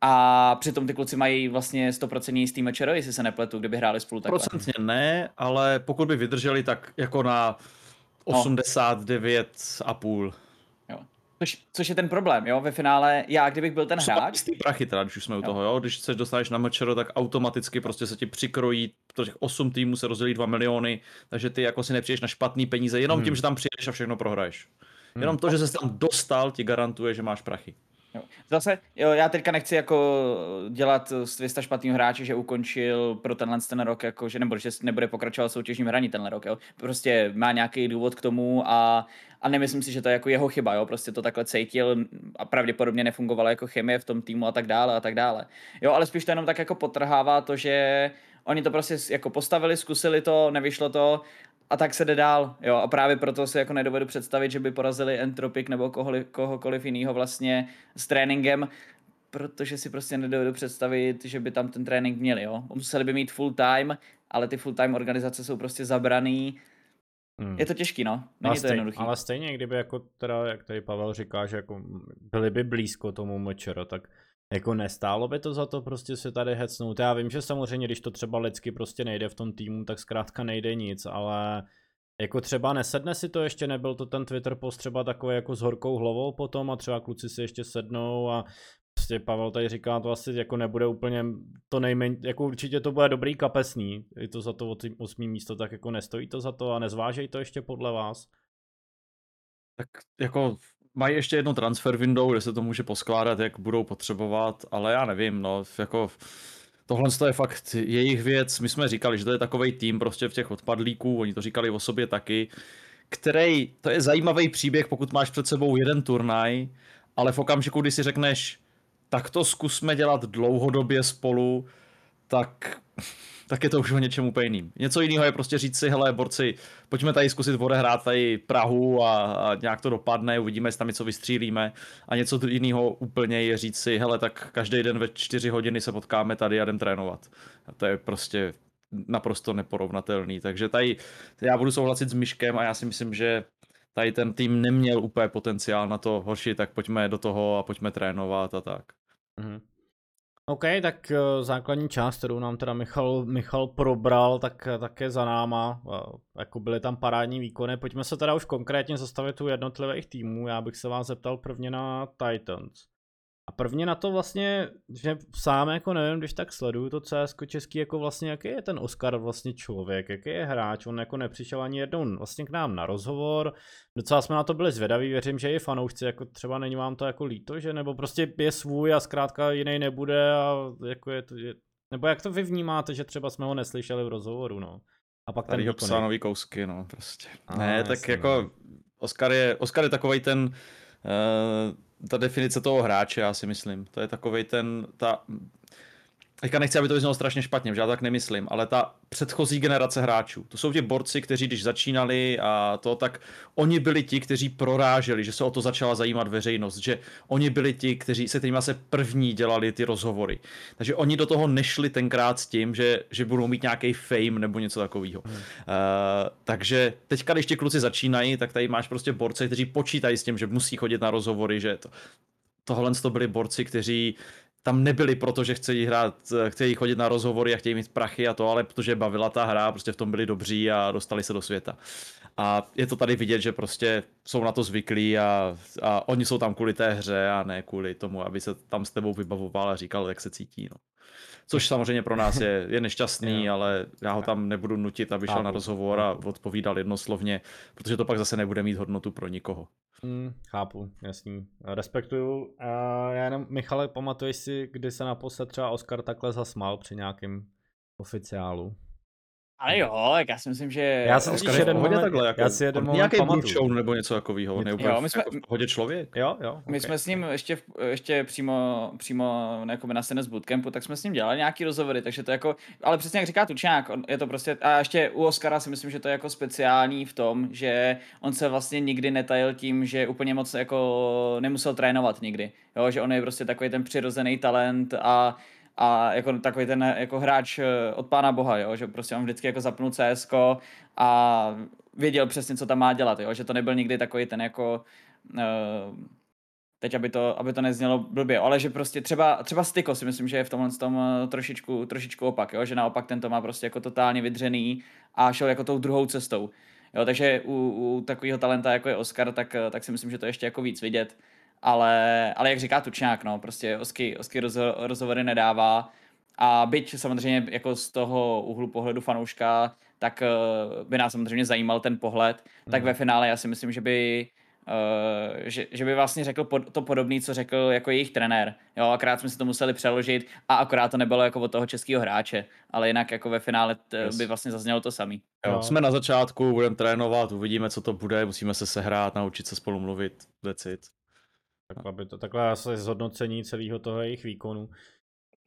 A přitom ty kluci mají vlastně 100% jistý mečero, jestli se nepletu, kdyby hráli spolu takhle. Procentně ne, ale pokud by vydrželi, tak jako na 89,5. No. Což, což je ten problém, jo, ve finále, já kdybych byl ten hráč... Ty prachy teda, když už jsme u toho, jo, když se dostaneš na mečero, tak automaticky prostě se ti přikrojí, těch 8 týmů se rozdělí 2 miliony, takže ty jako si nepřijdeš na špatný peníze, jenom hmm. tím, že tam přijdeš a všechno prohraješ. Hmm. Jenom to, že jsi tam dostal, ti garantuje, že máš prachy. Zase, jo, já teďka nechci jako dělat z Twista špatného hráče, že ukončil pro tenhle ten rok, jako, že, nebo že nebude pokračovat soutěžním hraní tenhle rok, jo. Prostě má nějaký důvod k tomu a, a nemyslím si, že to je jako jeho chyba, jo. Prostě to takhle cítil a pravděpodobně nefungovala jako chemie v tom týmu a tak dále a tak dále. Jo, ale spíš to jenom tak jako potrhává to, že oni to prostě jako postavili, zkusili to, nevyšlo to a tak se jde dál. Jo, a právě proto si jako nedovedu představit, že by porazili Entropic nebo koholi, kohokoliv jiného vlastně s tréninkem, protože si prostě nedovedu představit, že by tam ten trénink měli. Jo. Museli by mít full time, ale ty full time organizace jsou prostě zabraný. Hmm. Je to těžký, no. Není ale to jednoduchý. Ale stejně, kdyby jako teda, jak tady Pavel říká, že jako byli by blízko tomu močero, tak jako nestálo by to za to prostě se tady hecnout. Já vím, že samozřejmě, když to třeba lidsky prostě nejde v tom týmu, tak zkrátka nejde nic, ale jako třeba nesedne si to ještě, nebyl to ten Twitter post třeba takový jako s horkou hlavou potom a třeba kluci si ještě sednou a prostě Pavel tady říká, to asi jako nebude úplně to nejméně, jako určitě to bude dobrý kapesný, je to za to osmý místo, tak jako nestojí to za to a nezvážej to ještě podle vás. Tak jako mají ještě jedno transfer window, kde se to může poskládat, jak budou potřebovat, ale já nevím, no, jako tohle je fakt jejich věc. My jsme říkali, že to je takový tým prostě v těch odpadlíků, oni to říkali o sobě taky, který, to je zajímavý příběh, pokud máš před sebou jeden turnaj, ale v okamžiku, kdy si řekneš, tak to zkusme dělat dlouhodobě spolu, tak tak je to už o něčem úplně jiným. Něco jiného je prostě říct si, hele, borci, pojďme tady zkusit odehrát tady Prahu a, a nějak to dopadne, uvidíme, jestli tam něco vystřílíme. A něco jiného úplně je říct si, hele, tak každý den ve čtyři hodiny se potkáme tady a jdem trénovat. A to je prostě naprosto neporovnatelný. Takže tady já budu souhlasit s Myškem a já si myslím, že tady ten tým neměl úplně potenciál na to horší, tak pojďme do toho a pojďme trénovat a tak. Mm-hmm. OK, tak uh, základní část, kterou nám teda Michal, Michal probral, tak, eh, tak je za náma. Uh, jako byly tam parádní výkony. Pojďme se teda už konkrétně zastavit u jednotlivých týmů. Já bych se vás zeptal prvně na Titans. A prvně na to vlastně, že sám jako nevím, když tak sleduju to CS český, jako vlastně jaký je ten Oscar vlastně člověk, jaký je hráč, on jako nepřišel ani jednou vlastně k nám na rozhovor, docela jsme na to byli zvědaví, věřím, že i fanoušci, jako třeba není vám to jako líto, že nebo prostě je svůj a zkrátka jiný nebude a jako je to, je, nebo jak to vy vnímáte, že třeba jsme ho neslyšeli v rozhovoru, no. A pak Tady ho psal nový kousky, no, prostě. A, ne, tak jasný, jako no. Oscar je, Oscar je takovej ten, uh, ta definice toho hráče, já si myslím. To je takový ten, ta teďka nechci, aby to vyznělo strašně špatně, že já tak nemyslím, ale ta předchozí generace hráčů, to jsou ti borci, kteří když začínali a to, tak oni byli ti, kteří proráželi, že se o to začala zajímat veřejnost, že oni byli ti, kteří se kterými se první dělali ty rozhovory. Takže oni do toho nešli tenkrát s tím, že, že budou mít nějaký fame nebo něco takového. Hmm. Uh, takže teďka, když ti kluci začínají, tak tady máš prostě borce, kteří počítají s tím, že musí chodit na rozhovory, že to, tohle to byli borci, kteří tam nebyli, protože chtějí hrát, chtějí chodit na rozhovory a chtějí mít prachy a to, ale protože bavila ta hra, prostě v tom byli dobří a dostali se do světa. A je to tady vidět, že prostě jsou na to zvyklí a, a oni jsou tam kvůli té hře a ne kvůli tomu, aby se tam s tebou vybavoval a říkal, jak se cítí. No. Což samozřejmě pro nás je, je nešťastný, ale já ho tam nebudu nutit, aby šel na rozhovor a odpovídal jednoslovně, protože to pak zase nebude mít hodnotu pro nikoho. Hmm, chápu, jasný. Respektuju. Uh, já jenom, Michale, pamatuješ si, kdy se naposled třeba Oscar takhle zasmál při nějakým oficiálu? Ale jo, tak já si myslím, že... Já jsem si jeden moment, takhle, jako, já si jeden moment nějaký pamatuju. show nebo něco takového, ne jo, my jsme, jako v pohodě člověk. Jo, jo. My okay. jsme s ním ještě, ještě přímo, přímo jako na scéně z bootcampu, tak jsme s ním dělali nějaký rozhovory, takže to jako, ale přesně jak říká Tučňák, je to prostě, a ještě u Oscara si myslím, že to je jako speciální v tom, že on se vlastně nikdy netajil tím, že úplně moc jako nemusel trénovat nikdy, jo, že on je prostě takový ten přirozený talent a a jako takový ten jako hráč eh, od pána boha, jo, že prostě on vždycky jako zapnul CS a věděl přesně, co tam má dělat, jo, že to nebyl nikdy takový ten jako uh, teď aby to, aby to neznělo blbě, ale že prostě třeba, třeba Styko si myslím, že je v tomhle tom eh, trošičku, trošičku opak, jo? že naopak ten to má prostě jako totálně vydřený a šel jako tou druhou cestou. Jo, takže u, u takového talenta, jako je Oscar, tak, tak si myslím, že to ještě jako víc vidět ale, ale jak říká Tučňák, no, prostě Osky, Osky rozho- rozhovory nedává a byť samozřejmě jako z toho úhlu pohledu fanouška, tak uh, by nás samozřejmě zajímal ten pohled, mm. tak ve finále já si myslím, že by Uh, že, že by vlastně řekl pod, to podobné, co řekl jako jejich trenér. Jo, akorát jsme si to museli přeložit a akorát to nebylo jako od toho českého hráče, ale jinak jako ve finále t, yes. by vlastně zaznělo to samý. Jo, no. jsme na začátku, budeme trénovat, uvidíme, co to bude, musíme se sehrát, naučit se spolu mluvit, decit. Tak, aby to, takhle asi zhodnocení celého toho jejich výkonu.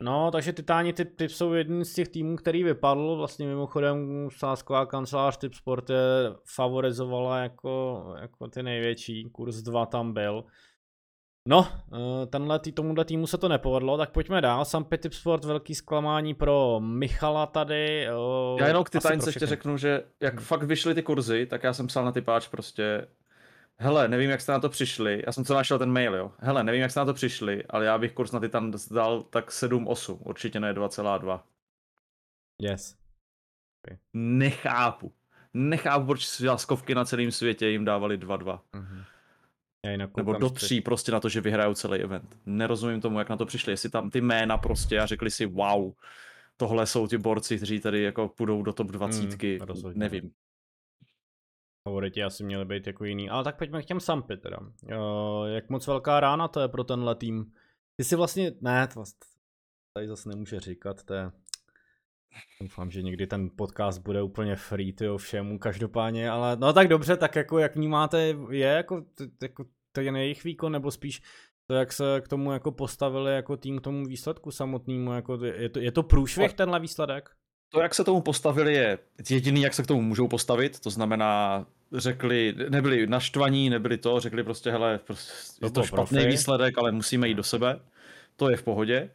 No, takže Titáni typ, typ jsou jedním z těch týmů, který vypadl. Vlastně mimochodem sásková kancelář Typ Sport je favorizovala jako, jako ty největší. Kurs 2 tam byl. No, eh, tenhle tý, tomuhle týmu se to nepovedlo, tak pojďme dál. Sampy Typ Sport, velký zklamání pro Michala tady. Já jenom k Titánce ještě řeknu, že jak hmm. fakt vyšly ty kurzy, tak já jsem psal na typáč prostě Hele, nevím, jak jste na to přišli. Já jsem co našel ten mail, jo. Hele, nevím, jak jste na to přišli, ale já bych kurz na Titan dal tak 7,8, určitě ne 2,2. Yes. Okay. Nechápu. Nechápu, proč skovky na celém světě jim dávali 2-2. Mm-hmm. Nebo do tří prostě na to, že vyhrajou celý event. Nerozumím tomu, jak na to přišli. Jestli tam ty jména prostě a řekli si wow, tohle jsou ti borci, kteří tady jako půjdou do top 20. Mm, nevím favoriti asi měli být jako jiný. Ale tak pojďme k těm Sampy teda. Uh, jak moc velká rána to je pro tenhle tým? Ty si vlastně, ne, to vlastně, tady zase nemůže říkat, to je, Doufám, že někdy ten podcast bude úplně free, tyjo, všemu, každopádně, ale no tak dobře, tak jako jak vnímáte, je jako, jako ten jejich výkon, nebo spíš to, jak se k tomu jako postavili jako tým k tomu výsledku samotnému, jako je to, je to průšvih tenhle výsledek? To, jak se tomu postavili, je jediný, jak se k tomu můžou postavit, to znamená, řekli, nebyli naštvaní, nebyli to, řekli prostě, hele, prostě, je to špatný profi. výsledek, ale musíme jít do sebe, to je v pohodě,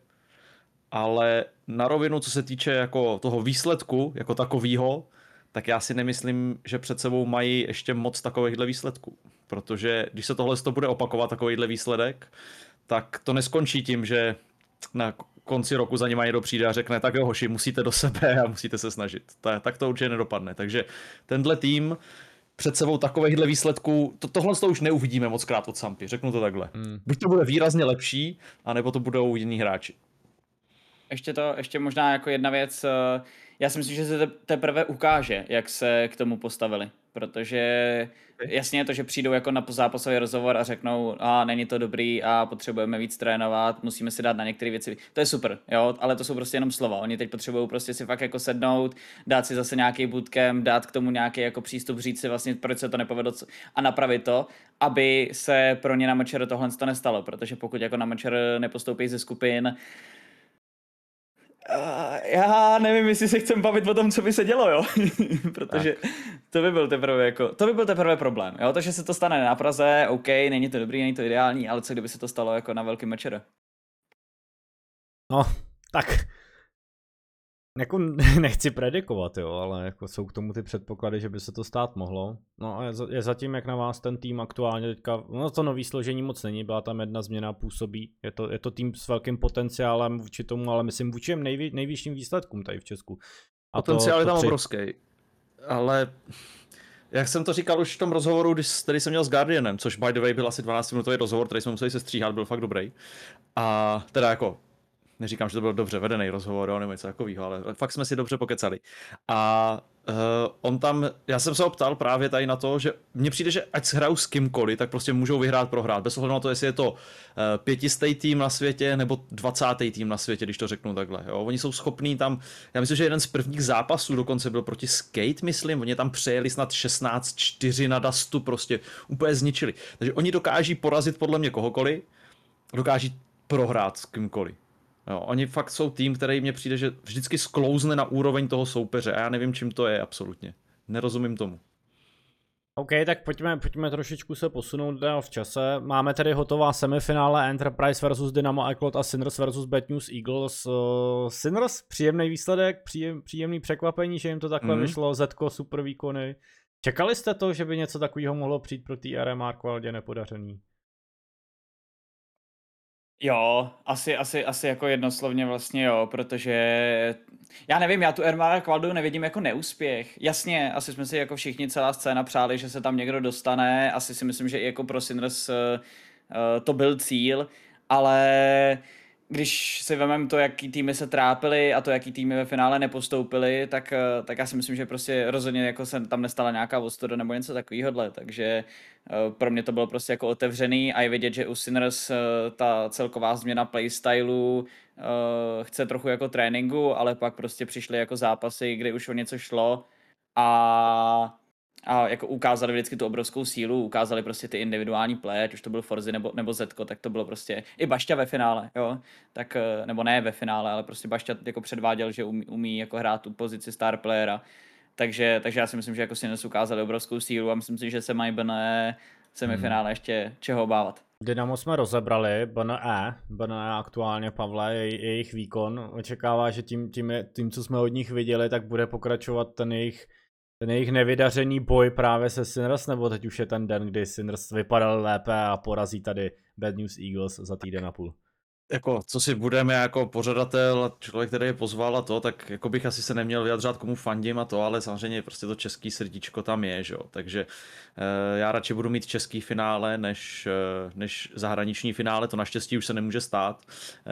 ale na rovinu, co se týče jako toho výsledku, jako takového, tak já si nemyslím, že před sebou mají ještě moc takovýchhle výsledků, protože když se tohle to bude opakovat, takovýhle výsledek, tak to neskončí tím, že na konci roku za nimi někdo přijde a řekne, tak jo hoši, musíte do sebe a musíte se snažit. Tak to určitě nedopadne. Takže tenhle tým před sebou takovýchhle výsledků, to, tohle to už neuvidíme moc krát od Sampy, řeknu to takhle. Hmm. Buď to bude výrazně lepší, anebo to budou jiní hráči. Ještě to, ještě možná jako jedna věc, eh, já si myslím, že se teprve ukáže, jak se k tomu postavili, protože jasně je to, že přijdou jako na zápasový rozhovor a řeknou, a není to dobrý a potřebujeme víc trénovat, musíme si dát na některé věci. To je super, jo, ale to jsou prostě jenom slova. Oni teď potřebují prostě si fakt jako sednout, dát si zase nějaký bootcamp, dát k tomu nějaký jako přístup, říct si vlastně, proč se to nepovedlo a napravit to, aby se pro ně na Mačer tohle to nestalo, protože pokud jako na Mačer nepostoupí ze skupin, Uh, já nevím, jestli se chcem bavit o tom, co by se dělo, jo. (laughs) Protože tak. to by byl teprve jako, to by byl teprve problém, jo. To, že se to stane na Praze, OK, není to dobrý, není to ideální, ale co kdyby se to stalo jako na velký mečer? No, tak jako (laughs) nechci predikovat, jo, ale jako jsou k tomu ty předpoklady, že by se to stát mohlo. No a je zatím, jak na vás ten tým aktuálně teďka, no to nový složení moc není, byla tam jedna změna působí. Je to, je to tým s velkým potenciálem vůči tomu, ale myslím vůči nejvý, nejvyšším výsledkům tady v Česku. A Potenciál to, je tam při... obrovský, ale jak jsem to říkal už v tom rozhovoru, když, který jsem měl s Guardianem, což by the way byl asi 12 minutový rozhovor, který jsme museli se stříhat, byl fakt dobrý. A teda jako neříkám, že to byl dobře vedený rozhovor, jo, nebo něco takového, ale fakt jsme si dobře pokecali. A uh, on tam, já jsem se ho ptal právě tady na to, že mně přijde, že ať hrajou s kýmkoliv, tak prostě můžou vyhrát, prohrát. Bez ohledu na to, jestli je to uh, pětistý tým na světě nebo dvacátý tým na světě, když to řeknu takhle. Jo. Oni jsou schopní tam, já myslím, že jeden z prvních zápasů dokonce byl proti Skate, myslím, oni tam přejeli snad 16-4 na Dustu, prostě úplně zničili. Takže oni dokáží porazit podle mě kohokoliv, dokáží prohrát s kýmkoliv. Jo, oni fakt jsou tým, který mně přijde, že vždycky sklouzne na úroveň toho soupeře a já nevím, čím to je absolutně. Nerozumím tomu. OK, tak pojďme, pojďme trošičku se posunout dál v čase. Máme tady hotová semifinále Enterprise versus Dynamo Eklot a Sinners versus Bad News Eagles. Uh, Sinners, příjemný výsledek, příjem, příjemný překvapení, že jim to takhle mm. vyšlo, Zetko, super výkony. Čekali jste to, že by něco takového mohlo přijít pro té RMR kvalitě nepodařený? Jo, asi, asi, asi jako jednoslovně vlastně jo, protože já nevím, já tu Ermara Kvaldu nevidím jako neúspěch. Jasně, asi jsme si jako všichni celá scéna přáli, že se tam někdo dostane, asi si myslím, že i jako pro Sinners uh, to byl cíl, ale když si vememe to, jaký týmy se trápily a to, jaký týmy ve finále nepostoupily, tak, eh, tak já si myslím, že prostě rozhodně jako se tam nestala nějaká ostuda nebo něco takového, takže eh, pro mě to bylo prostě jako otevřený a je vidět, že u Sinners eh, ta celková změna playstylu chce trochu jako tréninku, ale pak prostě přišly jako zápasy, kde už o něco šlo. A a jako ukázali vždycky tu obrovskou sílu, ukázali prostě ty individuální play, ať už to byl Forzy nebo, nebo Zetko, tak to bylo prostě i Bašťa ve finále, jo, tak, eh, nebo ne ve finále, ale prostě Bašťa jako předváděl, že umí, umí jako hrát tu pozici star playera, takže, takže já si myslím, že jako si ukázali obrovskou sílu a myslím si, že se mají BNE semifinále hmm. ještě čeho obávat. Dynamo jsme rozebrali, BNE, BNE aktuálně, Pavle, je, jejich výkon. Očekává, že tím, tím, tím, co jsme od nich viděli, tak bude pokračovat ten jejich ten jejich nevydařený boj právě se Sinners, nebo teď už je ten den, kdy Sinners vypadal lépe a porazí tady Bad News Eagles za týden a půl jako, co si budeme jako pořadatel, člověk, který je pozval a to, tak jako bych asi se neměl vyjadřovat, komu fandím a to, ale samozřejmě prostě to český srdíčko tam je, že jo. Takže e, já radši budu mít český finále, než, e, než zahraniční finále, to naštěstí už se nemůže stát,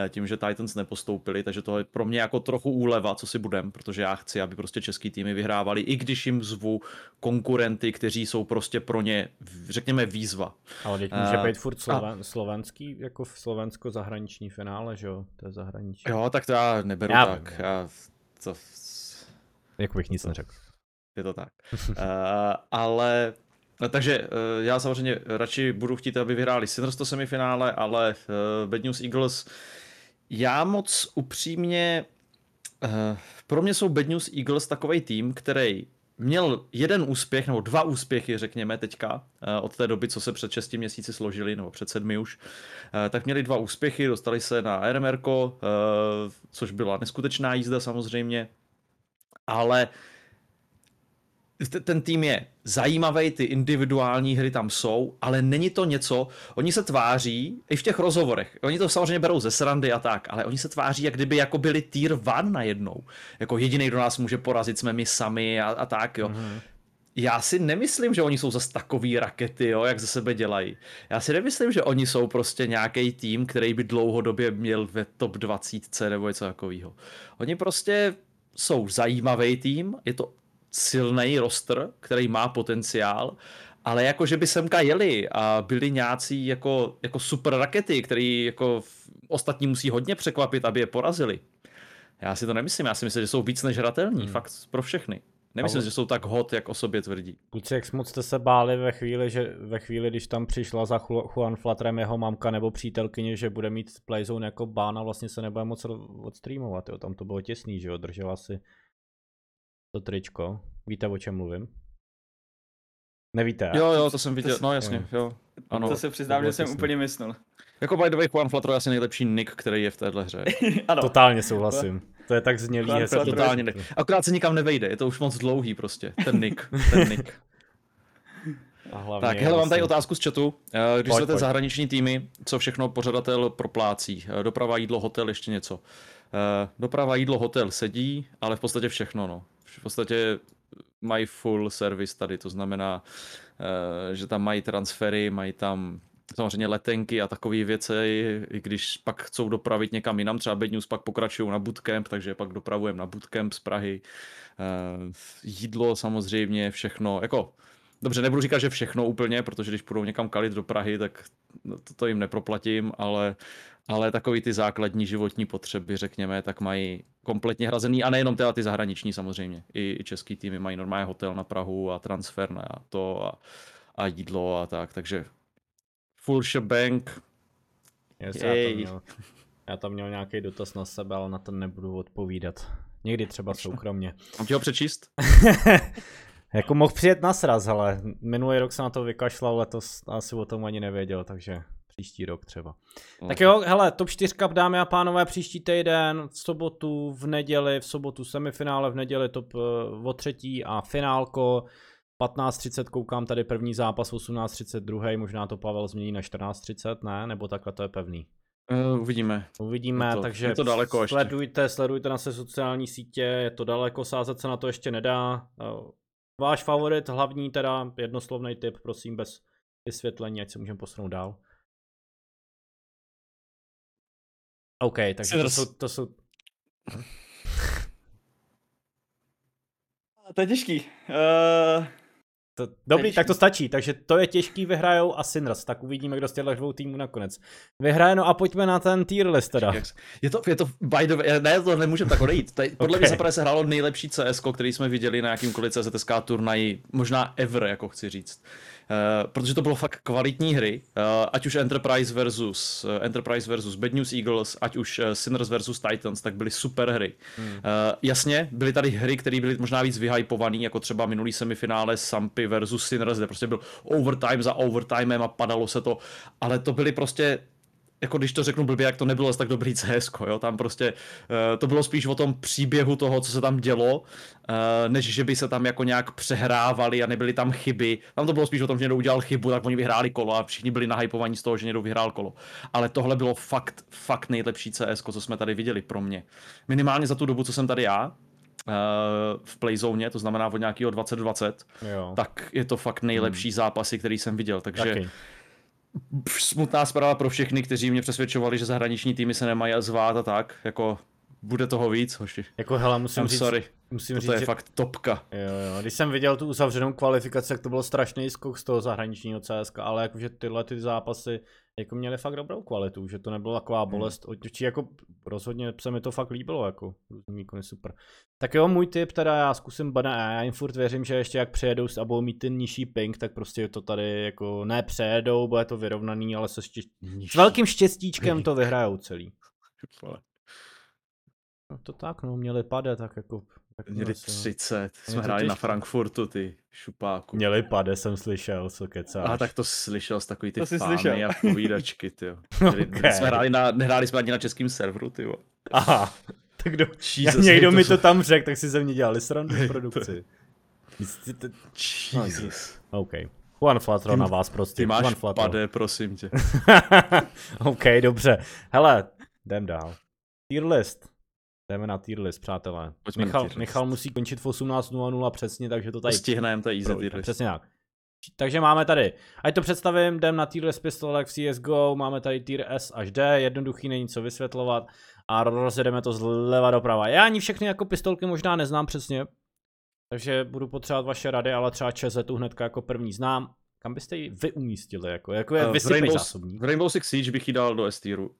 e, tím, že Titans nepostoupili, takže to je pro mě jako trochu úleva, co si budem, protože já chci, aby prostě český týmy vyhrávali, i když jim zvu konkurenty, kteří jsou prostě pro ně, řekněme, výzva. Ale teď může být furt sloven, a... slovenský, jako v Slovensko zahraniční finále, že jo? To je zahraničí. Jo, tak to já neberu já, tak. Já, to... Jak bych nic neřekl. Je to tak. uh, (laughs) ale No, takže uh, já samozřejmě radši budu chtít, aby vyhráli Sinners to semifinále, ale uh, Bad News Eagles, já moc upřímně, uh, pro mě jsou Bad News Eagles takový tým, který měl jeden úspěch, nebo dva úspěchy, řekněme teďka, eh, od té doby, co se před 6 měsíci složili, nebo před sedmi už, eh, tak měli dva úspěchy, dostali se na RMR, eh, což byla neskutečná jízda samozřejmě, ale ten tým je zajímavý, ty individuální hry tam jsou, ale není to něco, oni se tváří, i v těch rozhovorech, oni to samozřejmě berou ze srandy a tak, ale oni se tváří, jak kdyby jako byli tier one najednou. Jako jediný, kdo nás může porazit, jsme my sami a, a tak, jo. Mm-hmm. Já si nemyslím, že oni jsou zase takový rakety, jo, jak ze sebe dělají. Já si nemyslím, že oni jsou prostě nějaký tým, který by dlouhodobě měl ve top 20 nebo něco takového. Oni prostě jsou zajímavý tým, je to silný roster, který má potenciál, ale jako, že by semka jeli a byli nějací jako, jako super rakety, který jako ostatní musí hodně překvapit, aby je porazili. Já si to nemyslím, já si myslím, že jsou víc než hratelní, hmm. fakt pro všechny. Nemyslím, Ale... že jsou tak hot, jak o sobě tvrdí. Kluci, jak moc jste se báli ve chvíli, že ve chvíli, když tam přišla za Juan Flatrem jeho mamka nebo přítelkyně, že bude mít playzone jako bána, vlastně se nebude moc odstreamovat, jo. Tam to bylo těsný, že jo, držela si to tričko. Víte, o čem mluvím? Nevíte? Jo, jo, to jsem viděl, no jasně, jo. Ano, to se přiznám, že jsem těsný. úplně myslel. Jako by the way, Juan Flatro je asi nejlepší nick, který je v téhle hře. (laughs) ano. Totálně souhlasím. To je tak znělý. Je totálně nick. Akorát se nikam nevejde, je to už moc dlouhý prostě, ten nick, ten nick. (laughs) A hlavně tak, hele, mám tady otázku z chatu. Eh, když jste zahraniční týmy, co všechno pořadatel proplácí? Eh, doprava, jídlo, hotel, ještě něco. Eh, doprava, jídlo, hotel sedí, ale v podstatě všechno, no. V podstatě mají full service tady, to znamená, uh, že tam mají transfery, mají tam samozřejmě letenky a takové věci, i když pak chcou dopravit někam jinam, třeba Bad News pak pokračují na bootcamp, takže pak dopravujeme na bootcamp z Prahy. Uh, jídlo samozřejmě, všechno, jako Dobře, nebudu říkat, že všechno úplně, protože když půjdou někam kalit do Prahy, tak to, to jim neproplatím, ale, ale takový ty základní životní potřeby, řekněme, tak mají kompletně hrazený a nejenom teda ty zahraniční samozřejmě. I, i český týmy mají normálně hotel na Prahu a transfer na to a, a jídlo a tak, takže full shebang. Yes, já, tam měl, já tam měl nějaký dotaz na sebe, ale na ten nebudu odpovídat. Někdy třeba soukromně. Mám ti ho přečíst? (laughs) Jako mohl přijet na sraz, ale minulý rok jsem na to vykašlal, letos asi o tom ani nevěděl, takže příští rok třeba. No. Tak jo, hele, top 4 dámy a pánové, příští týden, v sobotu, v neděli, v sobotu semifinále, v neděli top uh, o třetí a finálko. 15.30 koukám tady první zápas, 18.30 druhý, možná to Pavel změní na 14.30, ne? Nebo takhle to je pevný. Uh, uvidíme. Uvidíme, je to, takže je to daleko sledujte, ještě. sledujte na se sociální sítě, je to daleko, sázet se na to ještě nedá. Uh, Váš favorit, hlavní teda jednoslovný typ, prosím, bez vysvětlení, ať se můžeme posunout dál. OK, takže to jsou, to jsou... (laughs) To je těžký. Uh... To, dobrý, tak to stačí. Takže to je těžký, vyhrajou a Sinners. Tak uvidíme, kdo z těchto dvou týmů nakonec vyhraje. No a pojďme na ten tier list teda. Je to, je to by the way, ne, to nemůžeme tak odejít. Tady, (laughs) podle okay. mě zaprvé se hrálo nejlepší CS, který jsme viděli na jakýmkoliv CZSK turnaji, možná ever, jako chci říct. Uh, protože to bylo fakt kvalitní hry, uh, ať už Enterprise versus uh, Enterprise versus Bad News Eagles, ať už uh, Sinners versus Titans, tak byly super hry. Hmm. Uh, jasně, byly tady hry, které byly možná víc vyhypované, jako třeba minulý semifinále Sampy versus Sinners, kde prostě byl overtime za overtimem a padalo se to, ale to byly prostě jako když to řeknu blbě, jak to nebylo tak dobrý CS, jo, tam prostě uh, to bylo spíš o tom příběhu toho, co se tam dělo, uh, než že by se tam jako nějak přehrávali a nebyly tam chyby. Tam to bylo spíš o tom, že někdo udělal chybu, tak oni vyhráli kolo a všichni byli nahypovaní z toho, že někdo vyhrál kolo. Ale tohle bylo fakt, fakt nejlepší CS, co jsme tady viděli pro mě. Minimálně za tu dobu, co jsem tady já, uh, v playzone, to znamená od nějakého 2020, jo. tak je to fakt nejlepší hmm. zápasy, který jsem viděl, takže Taky smutná zpráva pro všechny, kteří mě přesvědčovali, že zahraniční týmy se nemají zvát a tak, jako bude toho víc, hoši. Jako hele, musím I'm říct, sorry. Musím to říct, je že... fakt topka. Jo, jo. Když jsem viděl tu uzavřenou kvalifikaci, tak to bylo strašný skok z toho zahraničního CSK, ale jakože tyhle ty zápasy jako měly fakt dobrou kvalitu, že to nebyla taková hmm. bolest hmm. či jako rozhodně se mi to fakt líbilo, jako výkony super. Tak jo, můj tip teda, já zkusím Bana a já jim furt věřím, že ještě jak přejedou a budou mít ten nižší ping, tak prostě to tady jako ne přejedou, bude to vyrovnaný, ale se štěst... s velkým štěstíčkem to (laughs) vyhrajou celý. No to tak, no, měli pade, tak jako Měli 30, no. jsme hráli na Frankfurtu, ty šupáku. Měli pade, jsem slyšel, co kecáš. A tak to slyšel z takový ty to fámy slyšel. a povídačky, ty (laughs) okay. jsme hráli na, nehráli jsme ani na českém serveru, ty Aha, tak do, já, (laughs) někdo to... mi to tam řekl, tak si ze mě dělali srandu v produkci. Jesus. OK. Juan Flatro na vás prostě. Ty máš Juan Flatro. pade, prosím tě. (laughs) OK, dobře. Hele, jdem dál. Tier list. Jdeme na tier list, přátelé. Pojďme Michal, list. Michal musí končit v 18.00 přesně, takže to tady... Stihneme, to je easy tier list. Přesně tak. Takže máme tady, ať to představím, jdem na tier list pistolek v CSGO, máme tady tier S až D, jednoduchý, není co vysvětlovat a rozjedeme to zleva doprava. Já ani všechny jako pistolky možná neznám přesně, takže budu potřebovat vaše rady, ale třeba ČZ tu hnedka jako první znám. Kam byste ji vy umístili? Jako, jako je uh, v Rainbow? V Rainbow Six Siege bych ji dal do S tieru.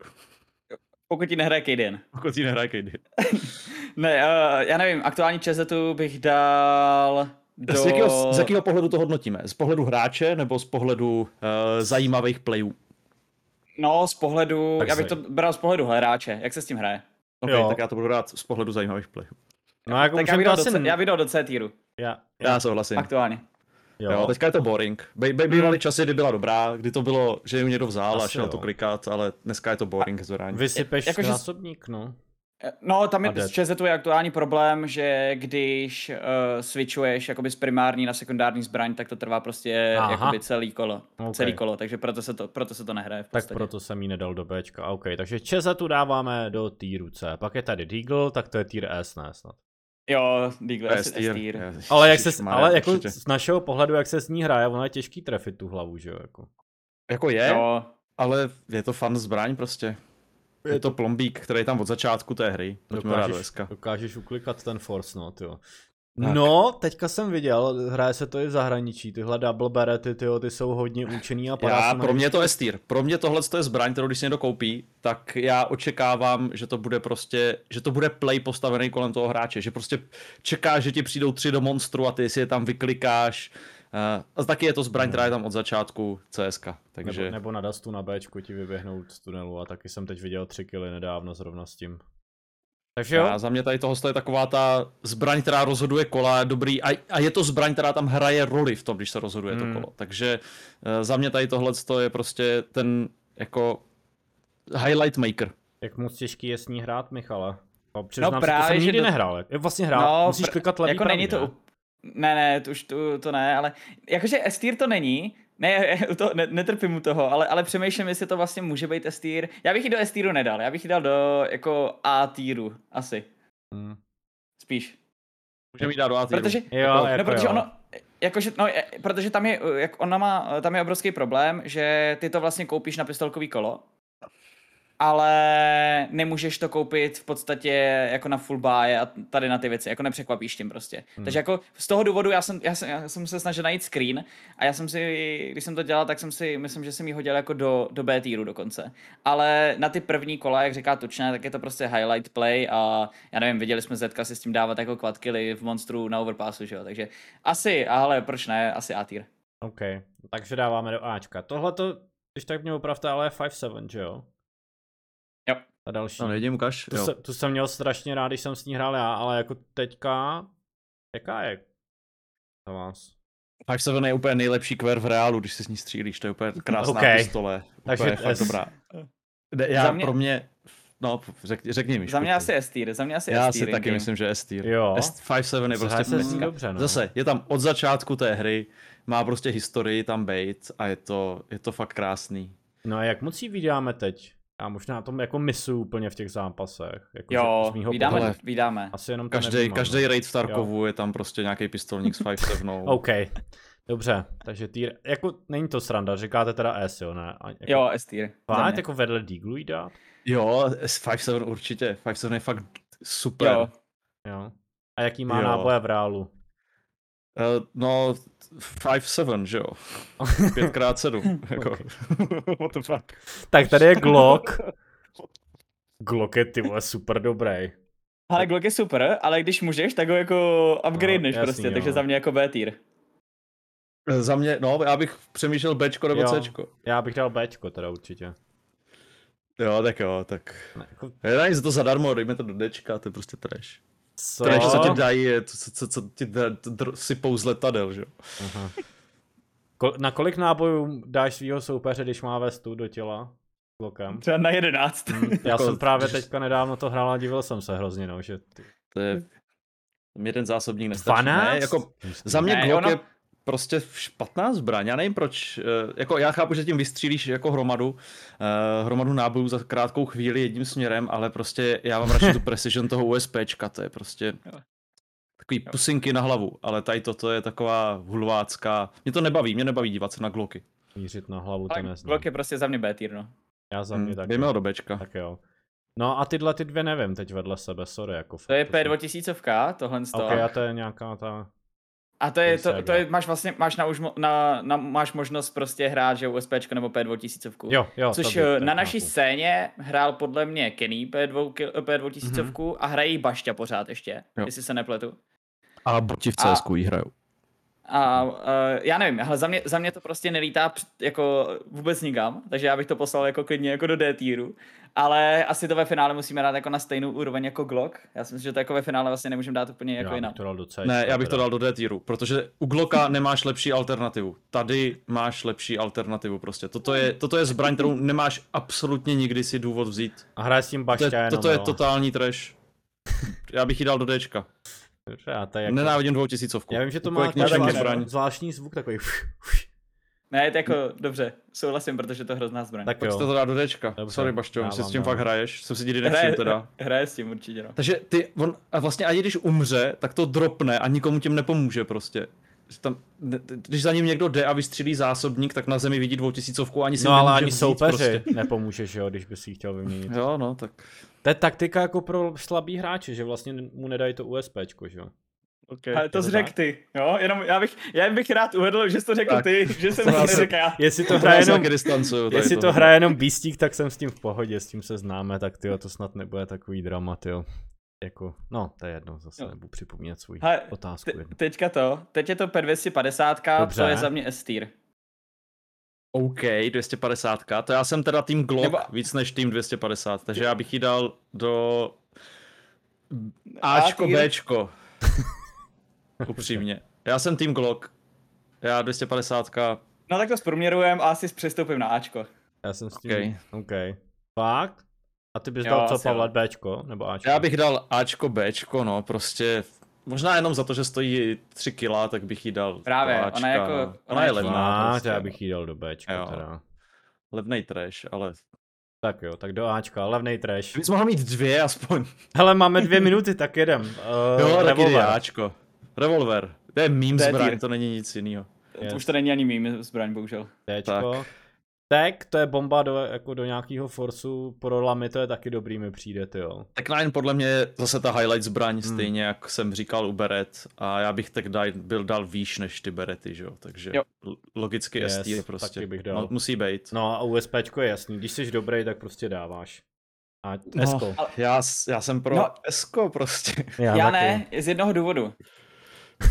Pokud ti nehraje Kaden. Pokud ti nehraje Kaden. (laughs) ne, uh, já nevím, aktuální Chezetu bych dal do... Z jakého, z jakého pohledu to hodnotíme? Z pohledu hráče nebo z pohledu uh, zajímavých playů? No, z pohledu, tak já bych to bral z pohledu hráče, jak se s tím hraje. Ok, jo. tak já to budu rád z pohledu zajímavých playů. No, jako tak já bych, asi... do, já bych dal do C týru. Já, já. já souhlasím. Aktuálně. Jo. jo, teďka je to boring. By, by, bývaly hmm. časy, kdy byla dobrá, kdy to bylo, že ji někdo vzal Asi a šel jo. to klikat, ale dneska je to boring zvorání. Vysypeš jako, zásobník, no. No, tam je, z ČZ je aktuální problém, že když uh, switchuješ jakoby z primární na sekundární zbraň, tak to trvá prostě Aha. jakoby celý kolo. Okay. Celý kolo, takže proto se to, proto se to nehraje v podstatě. Tak proto jsem ji nedal do Bčka, OK. Takže ČZ tu dáváme do týru C. Pak je tady Deagle, tak to je tier S, ne snad. Jo, S-tier. S-tier. Ježiš, Ale, jak se, ale jako z našeho pohledu, jak se s ní hraje, ono je těžký trefit tu hlavu, že jo? Jako. Jako je, Jo, ale je to fan zbraň prostě. Je to plombík, který je tam od začátku té hry. Pojďme Dokážeš, dokážeš uklikat ten force, no, tyjo. Tak. No, teďka jsem viděl, hraje se to i v zahraničí, tyhle double berety, tyjo, ty jsou hodně účinný a padá Já, pro mě je to S-tier. Pro mě tohle je zbraň, kterou když si někdo koupí, tak já očekávám, že to bude prostě, že to bude play postavený kolem toho hráče, že prostě čekáš, že ti přijdou tři do monstru a ty si je tam vyklikáš. Uh, a taky je to zbraň, která je tam od začátku CSK, takže... Nebo, nebo na Dustu na Bčku ti vyběhnout z tunelu a taky jsem teď viděl tři kily nedávno zrovna s tím. Takže jo, A za mě tady toho je taková ta zbraň, která rozhoduje kola, je dobrý, a, a je to zbraň, která tam hraje roli v tom, když se rozhoduje Hmm. to kolo. Takže uh, za mě tady tohle je prostě ten jako highlight maker. jak moc těžký je s ní hrát, Michale? No, přiznám No se, to právě, jsem že nikdy do- nehrál. Vlastně hrál, No, musíš pr- klikat levý jako pravý, není to ne? Ne, ne, to už to, to ne, ale jakože S-tier to není, ne, (laughs) to, ne, netrpím u toho, ale, ale přemýšlím, jestli to vlastně může být S-tier. Já bych ji do S-tieru nedal, já bych ji dal do jako A-tieru, asi, Hmm. spíš. Můžeme jít dát do A-tieru. Protože, Jo, Jako- jako no, protože jo. ono, jakože, no, protože tam je, jak ona má, tam je obrovský problém, že ty to vlastně koupíš na pistolkový kolo, ale nemůžeš to koupit v podstatě jako na full buy a tady na ty věci, jako nepřekvapíš tím prostě. Hmm. Takže jako z toho důvodu já jsem, já, jsem, já jsem se snažil najít screen a já jsem si, když jsem to dělal, tak jsem si, myslím, že jsem ji hodil jako do, do B týru dokonce. Ale na ty první kola, jak říká Tučné, tak je to prostě highlight play a já nevím, viděli jsme Zetka si s tím dávat jako quadkilly v Monstru na Overpassu, že jo, takže asi, ale proč ne, asi A tier. OK, takže dáváme do Ačka. Tohle to, když tak mě opravte, ale je 5-7, že jo? Jo. A další. No nejdím ukaž. tu, jo. se, tu jsem měl strašně rád, když jsem s ní hrál já, ale jako teďka, jaká je za vás? 5-7 je úplně nejlepší kver v reálu, když si s ní střílíš, to je úplně krásná OK. pistole. Takže Takže je fakt dobrá. Ne, Já Za mě- pro mě, no řek, řekni mi. Za mě asi S tier, za mě asi Já S si taky myslím, že S-tier. Jo. S5-7 je prostě se dobře, no. Zase, je tam od začátku té hry, má prostě historii tam bejt a je to, je to fakt krásný. No a jak moc jí vydáme teď? Já možná tom jako misu úplně v těch zápasech. Jako, že Jo, z mýho vydáme, pohledu- vydáme. Asi jenom to Každý, nevnímám, každý no. raid v Tarkovu je tam prostě nějaký pistolník s 5-7. (laughs) OK, dobře, takže týr, jako není to sranda, říkáte teda S, jo, ne? A, jako, Jo, S Fakt, mě. jako vedle Deaglu jí dát? Jo, s 5-7 určitě. 5-7 je fakt super. Jo, Jo. A jaký má Jo. náboje v reálu? Uh, no, 5-7, že jo? (laughs) 5x7. (laughs) jako. (laughs) What the fuck? Tak tady je Glock. Glock je ty vole super dobrý. ale Glock je super, ale když můžeš, tak ho jako upgradeneš No, jasný, prostě, jo. takže za mě jako B tier. Za mě, no, já bych přemýšlel Bčko nebo Jo. Cčko. Já bych dal Bčko teda určitě. Jo, tak jo, tak. Ne, jako, Nedá nic to zadarmo, dejme to do Dčka, to je prostě trash. Co? Trash, co ti dají, co, co, co ti dr, sypou z letadel, že jo. Na kolik nábojů dáš svého soupeře, když má vestu do těla? Glockem? Třeba na 11. Hm, Já Jako, jsem právě když- teďka nedávno to hrál a divil jsem se hrozně, no, že ty... To je jeden zásobník nestačí. 12? Ne, jako za mě Ne, Glock ono- je prostě špatná zbraň, já nevím proč, eh, jako já chápu, že tím vystřílíš jako hromadu, eh, hromadu nábojů za krátkou chvíli jedním směrem, ale prostě já mám radši tu (laughs) precision toho USPčka, to je prostě Jo. takový pusinky na hlavu, ale tady toto je taková hulvácká, mě to nebaví, mě nebaví dívat se na Glocky. mířit na hlavu, to neznám. Glock je prostě za mě B tier, no. Já za mě Hmm, tak. Dejme ho do Bčka. Tak jo. No a tyhle ty dvě nevím teď vedle sebe, sorry, jako To je fakt, jsou- P2000, tohle z toho. Ok, a to je nějaká ta... A to je, to, to je, máš vlastně, máš na, už na, na, máš možnost prostě hrát, že USPčko nebo P2000. Jo, jo. Což to bych eh, na naší chápu. scéně hrál podle mě Kenny P2, ki- P2000 mm-hmm. a hraje jí Bašťa pořád ještě, Jo. jestli se nepletu. A boti v A- CSku jí hrajou. A uh, já nevím, ale za mě, za mě to prostě nelítá jako vůbec nikam, takže já bych to poslal jako klidně jako do D týru. Ale asi to ve finále musíme dát jako na stejnou úroveň jako Glock. Já si myslím, že to jako ve finále vlastně nemůžeme dát úplně jako Já jinam. bych to dal do C. Ne, já bych to dal do D tieru, protože u Glocka nemáš lepší alternativu. Tady máš lepší alternativu prostě. Toto je, toto je zbraň, kterou nemáš absolutně nikdy si důvod vzít. A hraje s tím To bašťa je, jenom, toto je jo. totální trash. Já bych ji dal do Dčka. Dobře, a to je jako... Nenávidím dvoutisícovku. Já vím, že to má zbraň. zvláštní zvuk takový. Ne, to jako dobře, souhlasím, protože to je hrozná zbraň. Tak jo. to dá do Dčka. Dobře, Sorry, Bašťo, si s tím fakt hraješ, jsem si nikdy nevšiml teda. Hraje s tím určitě, no. Takže ty, on, a vlastně ani když umře, tak to dropne a nikomu tím nepomůže prostě. Tam, když za ním někdo jde a vystřílí zásobník, tak na zemi vidí dvoutisícovku ani si No ale ani soupeři prostě. (laughs) nepomůžeš, jo, když by si ji chtěl vyměnit. Jo, no, tak. To je taktika jako pro slabý hráče, že vlastně mu nedají to USPčko, že jo. Okay. Ale to jsi řekl ty, jo? Jenom já bych, já bych rád uvedl, že jsi to řekl tak. ty, že jsem to řekl já. Jestli to hraje jenom, jestli to hraje jenom Beastík, tak jsem s tím v pohodě, s tím se známe, tak ty to snad nebude takový dramat, jo. Jako, no, to je jedno, zase jo. nebudu připomínat svůj He, otázku. Te, teďka to, teď je to P250, Dobře. to je za mě S-tier. OK, 250, to já jsem teda tým Glock Nebo... víc než tým 250, takže já bych ji dal do Ačko, Bčko. Upřímně. Já jsem tým Glock. Já 250. No tak to zprůměrujem a asi přestoupím na Ačko. Já jsem s tím. Okay. OK. Fakt? A ty bys jo, dal co, Pavle, Bčko nebo Ačko? Já bych dal Ačko, Bčko, no, prostě Možná jenom za to, že stojí 3 kila, tak bych jí dal Právě, do Ačka, ona, jako, ona, ona je levná. Prostě. já bych jí dal do Bčka jo. teda. Levnej trash, ale... Tak jo, tak do Ačka, levnej trash. Bys mohl mít dvě aspoň. Hele, máme dvě minuty, tak jedem. Uh, jo, tak jde Ačko. Revolver. To je meme zbraň, to není nic jiného. Yes. To už to není ani meme zbraň, bohužel. Tak. Tak, to je bomba do, jako do nějakého forsu, pro lamy to je taky dobrý, mi přijde, jo. Tak Nine podle mě zase ta highlight zbraň, hmm. stejně jak jsem říkal u Beret, a já bych tak dal, byl dal výš než ty Berety, že jo, takže jo. logicky yes, ST je prostě, taky bych dal. No, musí být. No a USPčko je jasný, když jsi dobrý, tak prostě dáváš. A Esko. No, já, já jsem pro no, Esko prostě. Já, já ne, z jednoho důvodu.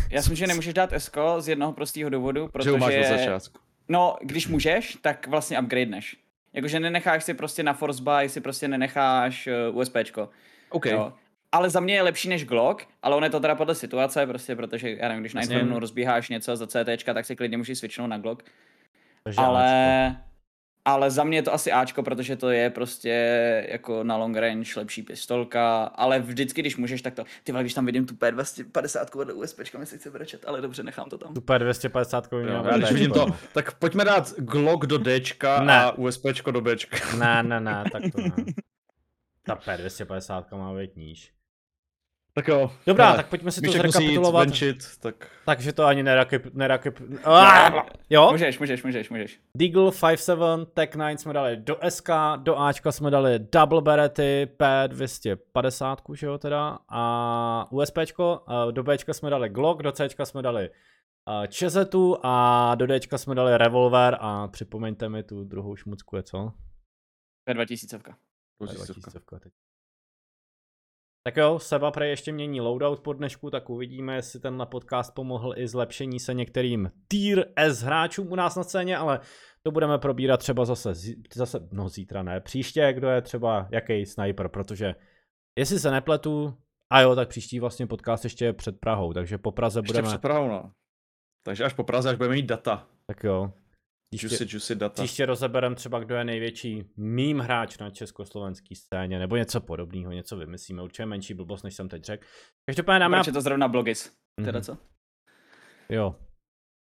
Já si myslím, že nemůžeš dát Esko z jednoho prostého důvodu, protože... Že máš začátku. No, když můžeš, tak vlastně upgradeneš. Jakože nenecháš si prostě na force buy, si prostě nenecháš uh, USPčko. OK. Jo. Ale za mě je lepší než Glock, ale on je to teda podle situace, prostě protože, já nevím, když na rozbíháš něco za CT, tak si klidně můžeš switchnout na Glock. Takže ale... Ale za mě je to asi Ačko, protože to je prostě jako na long range lepší pistolka, ale vždycky, když můžeš, tak to, ty když tam vidím tu P250 vedle USB, mi se chce brečet, ale dobře, nechám to tam. Tu P250 jo, já když vidím to, tak pojďme dát Glock do Dčka ne. a USB do Bčka. Ne, ne, ne, (laughs) tak to ne. Ta P250 má být níž. Tak jo. Dobrá, ale, tak pojďme si to zrekapitulovat. Benchit, tak... Takže to ani nerakip... nerakip... Ah, jo? Můžeš, můžeš, můžeš, můžeš. Deagle 5.7, Tech 9 jsme dali do SK, do Ačka jsme dali Double Berety P250, že jo teda, a USPčko, do Bčka jsme dali Glock, do Cčka jsme dali Čezetu a do Dčka jsme dali Revolver a připomeňte mi tu druhou šmucku je co? P2000. P2000 teď. Tak jo, Seba prej ještě mění loadout po dnešku, tak uvidíme, jestli tenhle podcast pomohl i zlepšení se některým tier S hráčům u nás na scéně, ale to budeme probírat třeba zase, zase no zítra ne, příště, kdo je třeba jaký sniper, protože jestli se nepletu, a jo, tak příští vlastně podcast ještě je před Prahou, takže po Praze ještě budeme... před Prahou, no. Takže až po Praze, až budeme mít data. Tak jo, Juicy, juicy data. Příště rozeberem třeba, kdo je největší mým hráč na československé scéně, nebo něco podobného, něco vymyslíme. Určitě menší blbost, než jsem teď řekl. Každopádně dáme... Proč je to zrovna blogis? Mm-hmm. Teda co? Jo.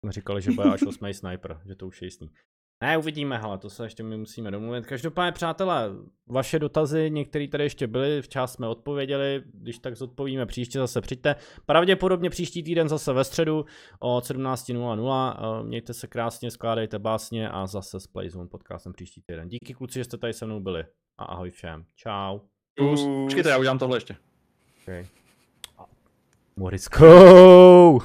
Říkali, že bude až 8. sniper, že to už je jistý. Ne, uvidíme, ale to se ještě my musíme domluvit. Každopádně, přátelé, vaše dotazy, některé tady ještě byly, včas jsme odpověděli, když tak zodpovíme příště, zase přijďte. Pravděpodobně příští týden zase ve středu o 17.00. Mějte se krásně, skládejte básně a zase s Playzone podcastem příští týden. Díky kluci, že jste tady se mnou byli a ahoj všem. Čau. Počkejte, já udělám tohle ještě. Okay. Moriskou!